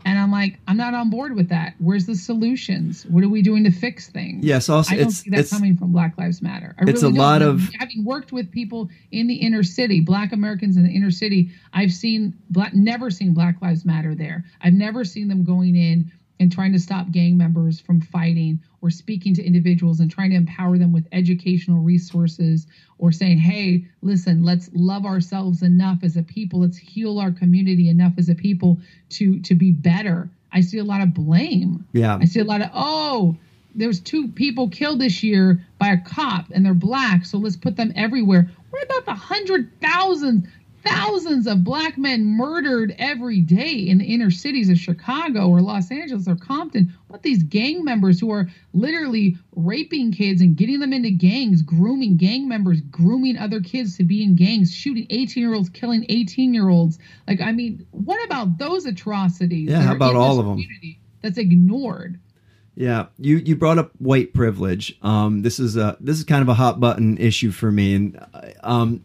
[SPEAKER 4] And I'm like, I'm not on board with that. Where's the solutions? What are we doing to fix things?
[SPEAKER 3] Yes, also
[SPEAKER 4] I don't
[SPEAKER 3] it's
[SPEAKER 4] see that coming from Black Lives Matter. I
[SPEAKER 3] It's
[SPEAKER 4] really
[SPEAKER 3] a
[SPEAKER 4] don't.
[SPEAKER 3] lot of-
[SPEAKER 4] having worked with people in the inner city, Black Americans in the inner city. I've seen black, never seen Black Lives Matter there. I've never seen them going in and trying to stop gang members from fighting or speaking to individuals and trying to empower them with educational resources or saying, hey, listen, let's love ourselves enough as a people. Let's heal our community enough as a people to to be better. I see a lot of blame.
[SPEAKER 3] yeah.
[SPEAKER 4] I see a lot of oh, there's two people killed this year by a cop and they're black, so let's put them everywhere. What about the hundred thousands, thousands of black men murdered every day in the inner cities of Chicago or Los Angeles or Compton? What these gang members who are literally raping kids and getting them into gangs, grooming gang members, grooming other kids to be in gangs, shooting 18 year olds, killing 18 year olds. Like, I mean, what about those atrocities?
[SPEAKER 3] Yeah, how about all of
[SPEAKER 4] them? That's ignored.
[SPEAKER 3] Yeah, you you brought up white privilege. Um, this is a this is kind of a hot button issue for me, and uh, um,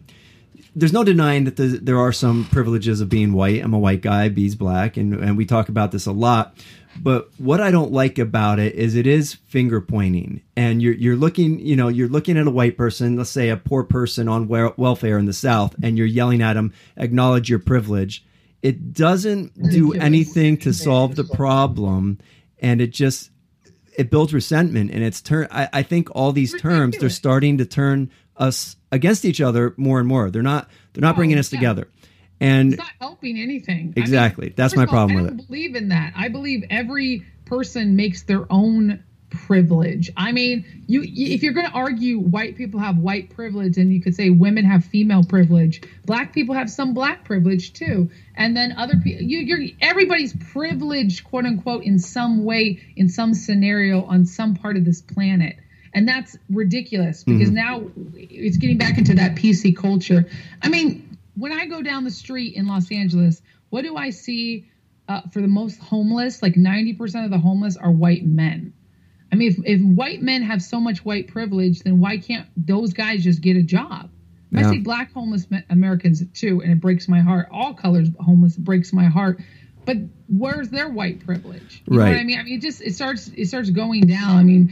[SPEAKER 3] there's no denying that the, there are some privileges of being white. I'm a white guy, B's black, and and we talk about this a lot. But what I don't like about it is it is finger pointing, and you're you're looking, you know, you're looking at a white person, let's say a poor person on wel- welfare in the South, and you're yelling at them, acknowledge your privilege. It doesn't do anything to solve the problem, and it just it builds resentment and it's turn I, I think all these terms they're starting to turn us against each other more and more they're not they're not
[SPEAKER 4] Oh,
[SPEAKER 3] bringing us
[SPEAKER 4] yeah.
[SPEAKER 3] together and
[SPEAKER 4] It's not helping anything. I mean,
[SPEAKER 3] Exactly. That's my
[SPEAKER 4] all,
[SPEAKER 3] problem
[SPEAKER 4] I
[SPEAKER 3] with
[SPEAKER 4] don't
[SPEAKER 3] it.
[SPEAKER 4] believe in that. I believe every person makes their own privilege. I mean, you you- if you're going to argue white people have white privilege and you could say women have female privilege, black people have some black privilege too. And then other people you you're everybody's privileged quote unquote in some way in some scenario on some part of this planet. And that's ridiculous because
[SPEAKER 3] Mm-hmm.
[SPEAKER 4] now it's getting back into that PC culture. I mean, when I go down the street in Los Angeles, what do I see uh, for the most homeless? Like 90% of the homeless are white men. I mean, if, if white men have so much white privilege, then why can't those guys just get a job? I see black homeless Americans too, and it breaks my heart. All colors homeless breaks my heart. But where's their white privilege? You know
[SPEAKER 3] Right.
[SPEAKER 4] what I mean? I mean, it just it starts it starts going down. I mean,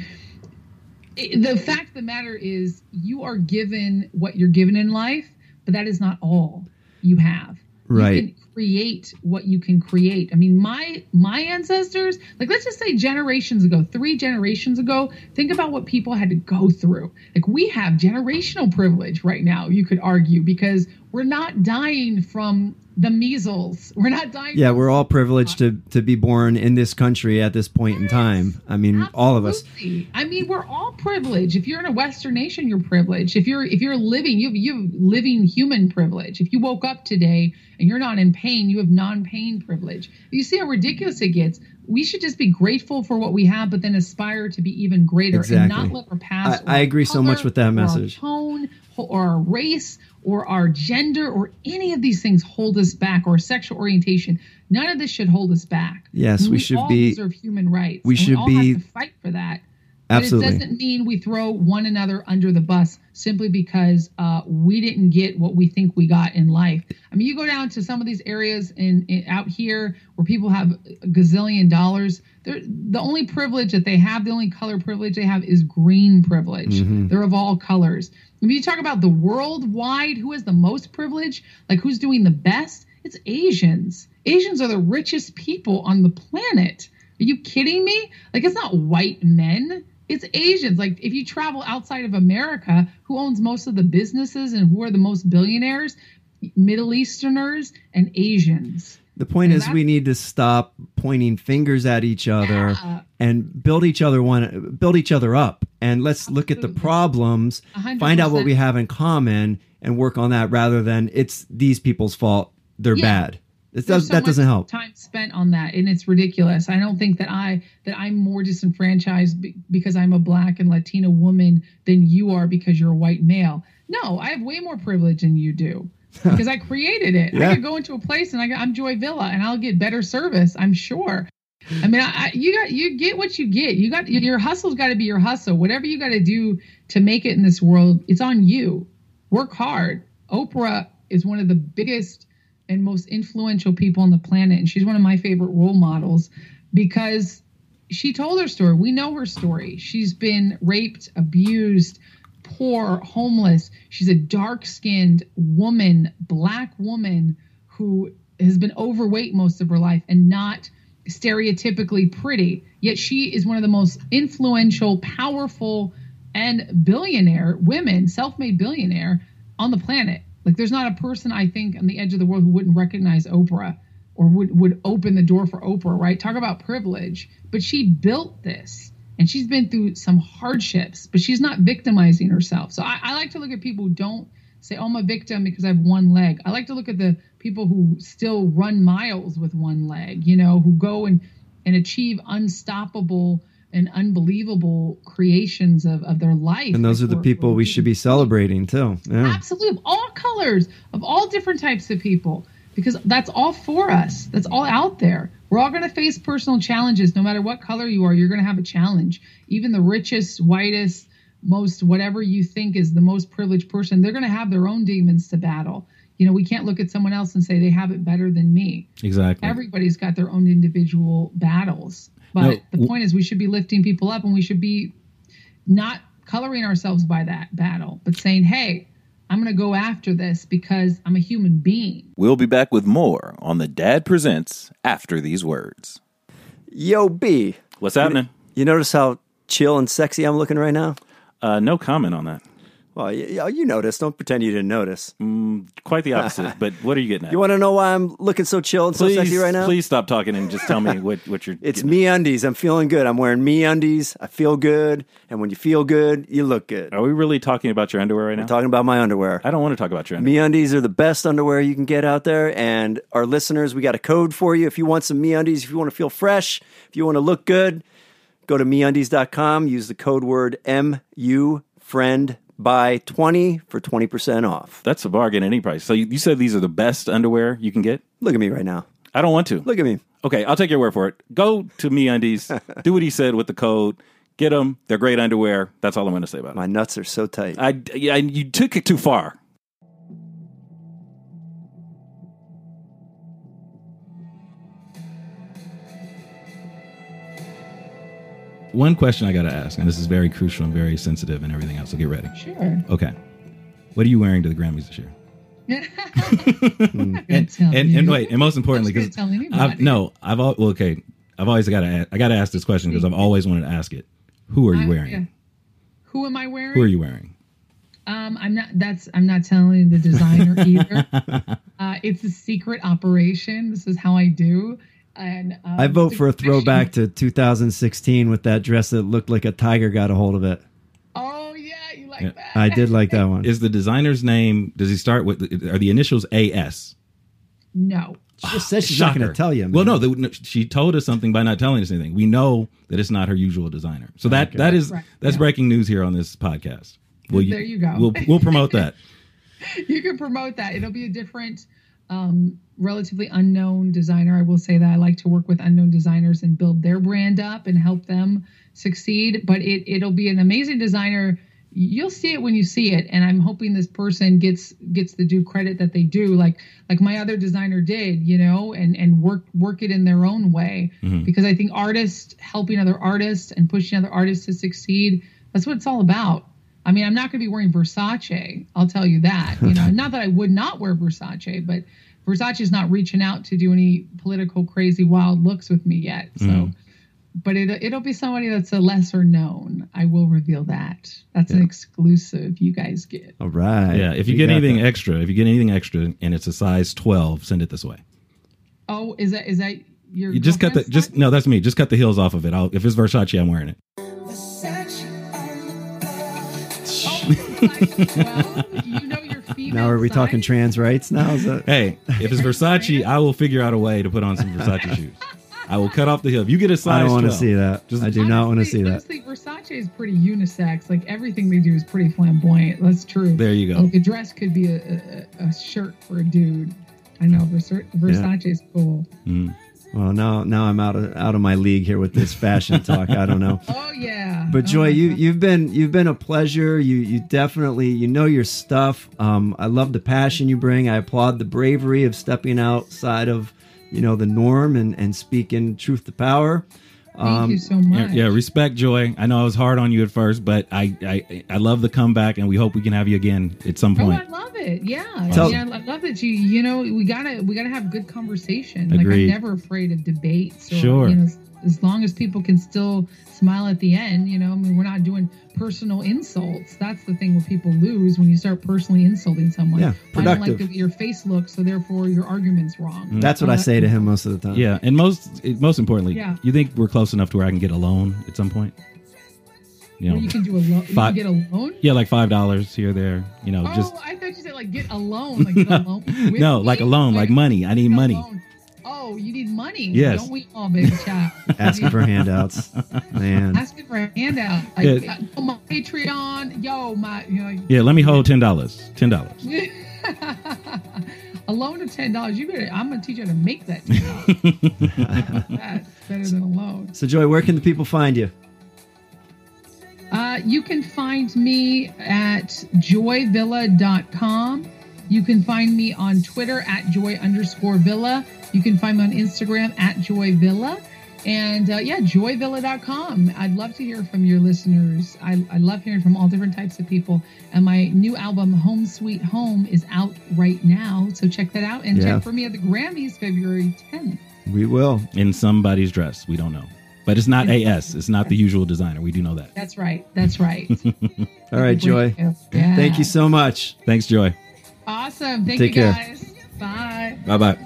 [SPEAKER 4] the fact of the matter is, you are given what you're given in life, but that is not all you have.
[SPEAKER 3] Right.
[SPEAKER 4] You can create what you can create. I mean, my my ancestors, like let's just say generations ago, three generations ago, think about what people had to go through. Like we have generational privilege right now, you could argue, because we're not dying from the measles. We're not dying
[SPEAKER 3] yeah we're all privileged to to be born in this country at this point in time i mean all of us
[SPEAKER 4] Absolutely. I mean, we're all privileged. If you're in a Western nation, you're privileged. If you're if you're living, you have you have living human privilege. If you woke up today and you're not in pain, you have non-pain privilege. You see how ridiculous it gets. We should just be grateful for what we have, but then aspire to be even greater and not let our past.
[SPEAKER 3] I- I agree so much with that message.
[SPEAKER 4] tone or our race or our gender or any of these things hold us back or sexual orientation. None of this should hold us back.
[SPEAKER 3] Yes, we should
[SPEAKER 4] all
[SPEAKER 3] be-
[SPEAKER 4] deserve human rights.
[SPEAKER 3] we should
[SPEAKER 4] all
[SPEAKER 3] be-
[SPEAKER 4] have to fight for that.
[SPEAKER 3] Absolutely.
[SPEAKER 4] But it doesn't mean we throw one another under the bus simply because uh, we didn't get what we think we got in life. I mean, you go down to some of these areas in, in out here where people have a gazillion dollars. They're, the only privilege that they have, the only color privilege they have, is green privilege.
[SPEAKER 3] Mm-hmm.
[SPEAKER 4] They're of all colors. If you talk about the worldwide, who has the most privilege, like who's doing the best, it's Asians. Asians are the richest people on the planet. Are you kidding me? Like, it's not white men, it's Asians. Like, if you travel outside of America, who owns most of the businesses and who are the most billionaires? Middle Easterners and Asians.
[SPEAKER 3] The point is we need to stop pointing fingers at each other
[SPEAKER 4] Yeah.
[SPEAKER 3] and build each other one build each other up and let's look at the problems
[SPEAKER 4] A hundred
[SPEAKER 3] find out what we have in common and work on that rather than it's these people's fault they're
[SPEAKER 4] Yeah.
[SPEAKER 3] bad it does,
[SPEAKER 4] so
[SPEAKER 3] that doesn't help
[SPEAKER 4] Time spent on that, and it's ridiculous. I don't think that I that I'm more disenfranchised because I'm a black and Latina woman than you are because you're a white male. No, I have way more privilege than you do *laughs* because I created it.
[SPEAKER 3] Yeah.
[SPEAKER 4] I could go into a place and I got, I'm Joy Villa, and I'll get better service. I'm sure. I mean, I, I, you got you get what you get. You got your hustle's got to be your hustle. Whatever you got to do to make it in this world, it's on you. Work hard. Oprah is one of the biggest and most influential people on the planet, and she's one of my favorite role models because she told her story. We know her story. She's been raped, abused, poor, homeless. She's a dark-skinned woman, black woman who has been overweight most of her life and not stereotypically pretty. Yet she is one of the most influential, powerful, and billionaire women, self-made billionaire on the planet. Like there's not a person I think on the edge of the world who wouldn't recognize Oprah or would would open the door for Oprah, right? Talk about privilege. But she built this and she's been through some hardships, but she's not victimizing herself. So I, I like to look at people who don't say, Oh, I'm a victim because I have one leg. I like to look at the people who still run miles with one leg, you know, who go and, and achieve unstoppable and unbelievable creations of, of their life.
[SPEAKER 3] and those
[SPEAKER 4] Like
[SPEAKER 3] are the people we should be celebrating too yeah
[SPEAKER 4] Absolutely, of all colors, of all different types of people. Because that's all for us. That's all out there. We're all going to face personal challenges no matter what color you are. You're going to have a challenge. Even the richest, whitest, most whatever you think is the most privileged person, they're going to have their own demons to battle. You know, we can't look at someone else and say they have it better than me.
[SPEAKER 5] Exactly.
[SPEAKER 4] Everybody's got their own individual battles. But
[SPEAKER 5] No,
[SPEAKER 4] the point is, we should be lifting people up and we should be not coloring ourselves by that battle, but saying, hey, I'm going to go after this because I'm a human being.
[SPEAKER 1] We'll be back with more on the Dad Presents after these words.
[SPEAKER 6] Yo, B.
[SPEAKER 1] What's happening?
[SPEAKER 6] You notice how chill and sexy I'm looking right now?
[SPEAKER 1] Uh, no comment on that.
[SPEAKER 6] Well, you, you noticed. Don't pretend you didn't notice.
[SPEAKER 1] Mm, quite the opposite. *laughs* but what are you getting at?
[SPEAKER 6] You want to know why I'm looking so chill and
[SPEAKER 1] please,
[SPEAKER 6] so sexy right now?
[SPEAKER 1] please stop talking and just tell me *laughs* what, what you're.
[SPEAKER 6] It's me undies. I'm feeling good. I'm wearing me undies. I feel good. And when you feel good, you look good.
[SPEAKER 1] Are we really talking about your underwear right now?
[SPEAKER 6] I'm talking about my underwear.
[SPEAKER 1] I don't want to talk about your underwear.
[SPEAKER 6] Me undies are the best underwear you can get out there. And our listeners, we got a code for you. If you want some me undies, if you want to feel fresh, if you want to look good, go to meundies.com. Use the code word MU friend by 20 for 20% off.
[SPEAKER 1] That's a bargain at any price. So you, you said these are the best underwear you can get?
[SPEAKER 6] Look at me right now.
[SPEAKER 1] I don't want to.
[SPEAKER 6] Look at me.
[SPEAKER 1] Okay, I'll take your word for it. Go to Me Undies, *laughs* do what he said with the code, get them. They're great underwear. That's all I'm going to say about it.
[SPEAKER 6] My nuts are so tight.
[SPEAKER 1] I, yeah, you took it too far.
[SPEAKER 5] One question I got to ask, and this is very crucial and very sensitive and everything else. So get ready.
[SPEAKER 4] Sure.
[SPEAKER 5] Okay. What are you wearing to the Grammys this year? *laughs*
[SPEAKER 4] and,
[SPEAKER 5] And, and wait, and most importantly, because
[SPEAKER 4] gonna tell anybody.
[SPEAKER 5] no, I've al- well, okay, I've always got to I got to ask this question because I've always wanted to ask it. Who are you wearing?
[SPEAKER 4] Who am I wearing?
[SPEAKER 5] Who are you wearing?
[SPEAKER 4] Um, I'm not. That's. I'm not telling the designer either. *laughs* uh, it's a secret operation. This is how I do. And um,
[SPEAKER 3] I vote for a throwback *laughs* to 2016 with that dress that looked like a tiger got a hold of it.
[SPEAKER 4] Oh yeah, you like
[SPEAKER 5] Yeah.
[SPEAKER 4] that?
[SPEAKER 3] I did like that one.
[SPEAKER 5] Is the designer's name? Does he start with? Are the initials AS?
[SPEAKER 4] no.
[SPEAKER 3] She just said she's not going to tell you.
[SPEAKER 5] Well, no, the, she told us something by not telling us anything. We know that it's not her usual designer. So that that is
[SPEAKER 4] Right.
[SPEAKER 5] that's
[SPEAKER 4] Yeah.
[SPEAKER 5] breaking news here on this podcast. Well,
[SPEAKER 4] There you go.
[SPEAKER 5] We'll we'll promote that. *laughs*
[SPEAKER 4] you can promote that. It'll be a different, um, relatively unknown designer. I will say that I like to work with unknown designers and build their brand up and help them succeed. But it it'll be an amazing designer. You'll see it when you see it, and I'm hoping this person gets gets the due credit that they do, like like my other designer did, you know, and and work work it in their own way. Mm-hmm. Because I think artists helping other artists and pushing other artists to succeed, that's what it's all about. I mean, I'm not going to be wearing Versace. I'll tell you that. You know, *laughs* not that I would not wear Versace, but Versace's not reaching out to do any political crazy wild looks with me yet. So, mm-hmm. but it, it'll be somebody that's a lesser known. I will reveal that. That's an exclusive you guys get.
[SPEAKER 3] All right.
[SPEAKER 5] Yeah, if you
[SPEAKER 3] We
[SPEAKER 5] get anything
[SPEAKER 3] that.
[SPEAKER 5] extra, if you get anything extra and it's a size 12, send it this way.
[SPEAKER 4] Oh, is that is that your?
[SPEAKER 5] You just cut the
[SPEAKER 4] girlfriend's
[SPEAKER 5] just no, that's me. Just cut the heels off of it. I'll, if it's Versace, I'm wearing it.
[SPEAKER 4] Oh, well, you know your female.
[SPEAKER 3] Now are we talking trans rights now? Is that
[SPEAKER 5] Hey, if it's Versace, *laughs* I will figure out a way to put on some Versace *laughs* shoes. I will cut off the heel. If you get a size,
[SPEAKER 3] I don't want to see that.
[SPEAKER 5] Just-
[SPEAKER 3] I do not want to
[SPEAKER 4] Honestly-
[SPEAKER 3] see that.
[SPEAKER 4] Honestly, Versace is pretty unisex. Like everything they do is pretty flamboyant. That's true.
[SPEAKER 5] There you go.
[SPEAKER 4] Like a dress could be a, a, a shirt for a dude. I know Versa- Versace is cool. Mm-hmm.
[SPEAKER 3] Well, now now I'm out of out of my league here with this fashion *laughs* talk. I don't know.
[SPEAKER 4] Oh yeah.
[SPEAKER 3] But
[SPEAKER 4] Oh,
[SPEAKER 3] Joy,
[SPEAKER 4] my
[SPEAKER 3] you
[SPEAKER 4] God.
[SPEAKER 3] you've been you've been a pleasure. You you definitely you know your stuff. Um, I love the passion you bring. I applaud the bravery of stepping outside of you know the norm and and speaking truth to power.
[SPEAKER 4] Thank
[SPEAKER 3] um,
[SPEAKER 4] you so
[SPEAKER 5] Yeah,
[SPEAKER 4] much.
[SPEAKER 5] yeah, respect, Joy. I know I was hard on you at first, but I, I I love the comeback, and we hope we can have you again at some
[SPEAKER 4] Oh,
[SPEAKER 5] point.
[SPEAKER 4] I love it. Yeah,
[SPEAKER 3] Tell-
[SPEAKER 4] I, I love that you. You know, we gotta we gotta have good conversation. Like
[SPEAKER 5] Agreed.
[SPEAKER 4] I'm never afraid of debates. Or,
[SPEAKER 5] Sure.
[SPEAKER 4] You know, as, as long as people can still smile at the end. You know, I mean, we're not doing personal insults. That's the thing where people lose when you start personally insulting someone.
[SPEAKER 3] Yeah,
[SPEAKER 4] I don't like
[SPEAKER 3] productive.
[SPEAKER 4] the your face looks, so therefore your argument's wrong.
[SPEAKER 3] That's what I
[SPEAKER 4] Uh,
[SPEAKER 3] say to him most of the time.
[SPEAKER 5] Yeah, and most most importantly,
[SPEAKER 4] Yeah.
[SPEAKER 5] you think we're close enough to where I can get a loan at some point? You know,
[SPEAKER 4] Well, you can do a loan. You
[SPEAKER 5] Five-
[SPEAKER 4] can get a loan.
[SPEAKER 5] yeah, like five dollars here, there. You know,
[SPEAKER 4] Oh,
[SPEAKER 5] just
[SPEAKER 4] I thought you said like get a loan, like get a *laughs* loan. with
[SPEAKER 5] no,
[SPEAKER 4] me?
[SPEAKER 5] like a loan, like money. I need
[SPEAKER 4] get a
[SPEAKER 5] money.
[SPEAKER 4] loan. Oh, you need money.
[SPEAKER 5] Yes.
[SPEAKER 4] Don't we all, baby child? *laughs*
[SPEAKER 3] Asking for handouts, man.
[SPEAKER 4] asking for a handout. Like,
[SPEAKER 5] Yeah.
[SPEAKER 4] uh, my Patreon, yo, my, you know,
[SPEAKER 5] Yeah, let me hold ten dollars. Ten dollars. *laughs*
[SPEAKER 4] a loan of ten dollars. You better. I'm gonna teach you how to make that. *laughs* That's better than a loan.
[SPEAKER 3] So, Joy, where can the people find you?
[SPEAKER 4] Uh, you can find me at joyvilla.com. You can find me on Twitter at joy underscore villa. You can find me on Instagram at joy villa. And uh, yeah, joyvilla.com. I'd love to hear from your listeners. I, I love hearing from all different types of people. And my new album, Home Sweet Home, is out right now. So check that out. And
[SPEAKER 3] Yeah.
[SPEAKER 4] check for me at the Grammys February 10th.
[SPEAKER 3] We will.
[SPEAKER 5] In somebody's dress. We don't know. But it's not *laughs* AS. It's not the usual designer. We do know that.
[SPEAKER 4] That's right. That's right. *laughs*
[SPEAKER 3] All right, Joy.
[SPEAKER 4] Yeah.
[SPEAKER 3] Thank you so much.
[SPEAKER 5] Thanks, Joy.
[SPEAKER 4] Awesome. Thank
[SPEAKER 3] Take
[SPEAKER 4] you
[SPEAKER 3] care.
[SPEAKER 4] guys. Bye.
[SPEAKER 5] Bye bye.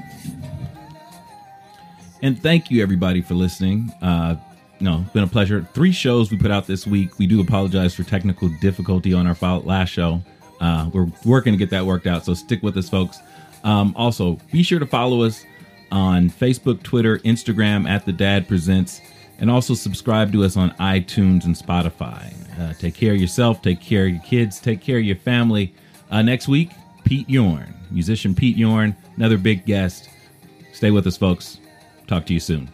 [SPEAKER 5] And thank you everybody for listening. Uh, no, it's been a pleasure. Three shows we put out this week. We do apologize for technical difficulty on our last show. Uh, we're working to get that worked out, so stick with us, folks. Um, also, be sure to follow us on Facebook, Twitter, Instagram at The Dad Presents, and also subscribe to us on iTunes and Spotify. Uh, take care of yourself, take care of your kids, take care of your family. Uh, next week, Pete Yorn, musician Pete Yorn, another big guest. Stay with us, folks. Talk to you soon.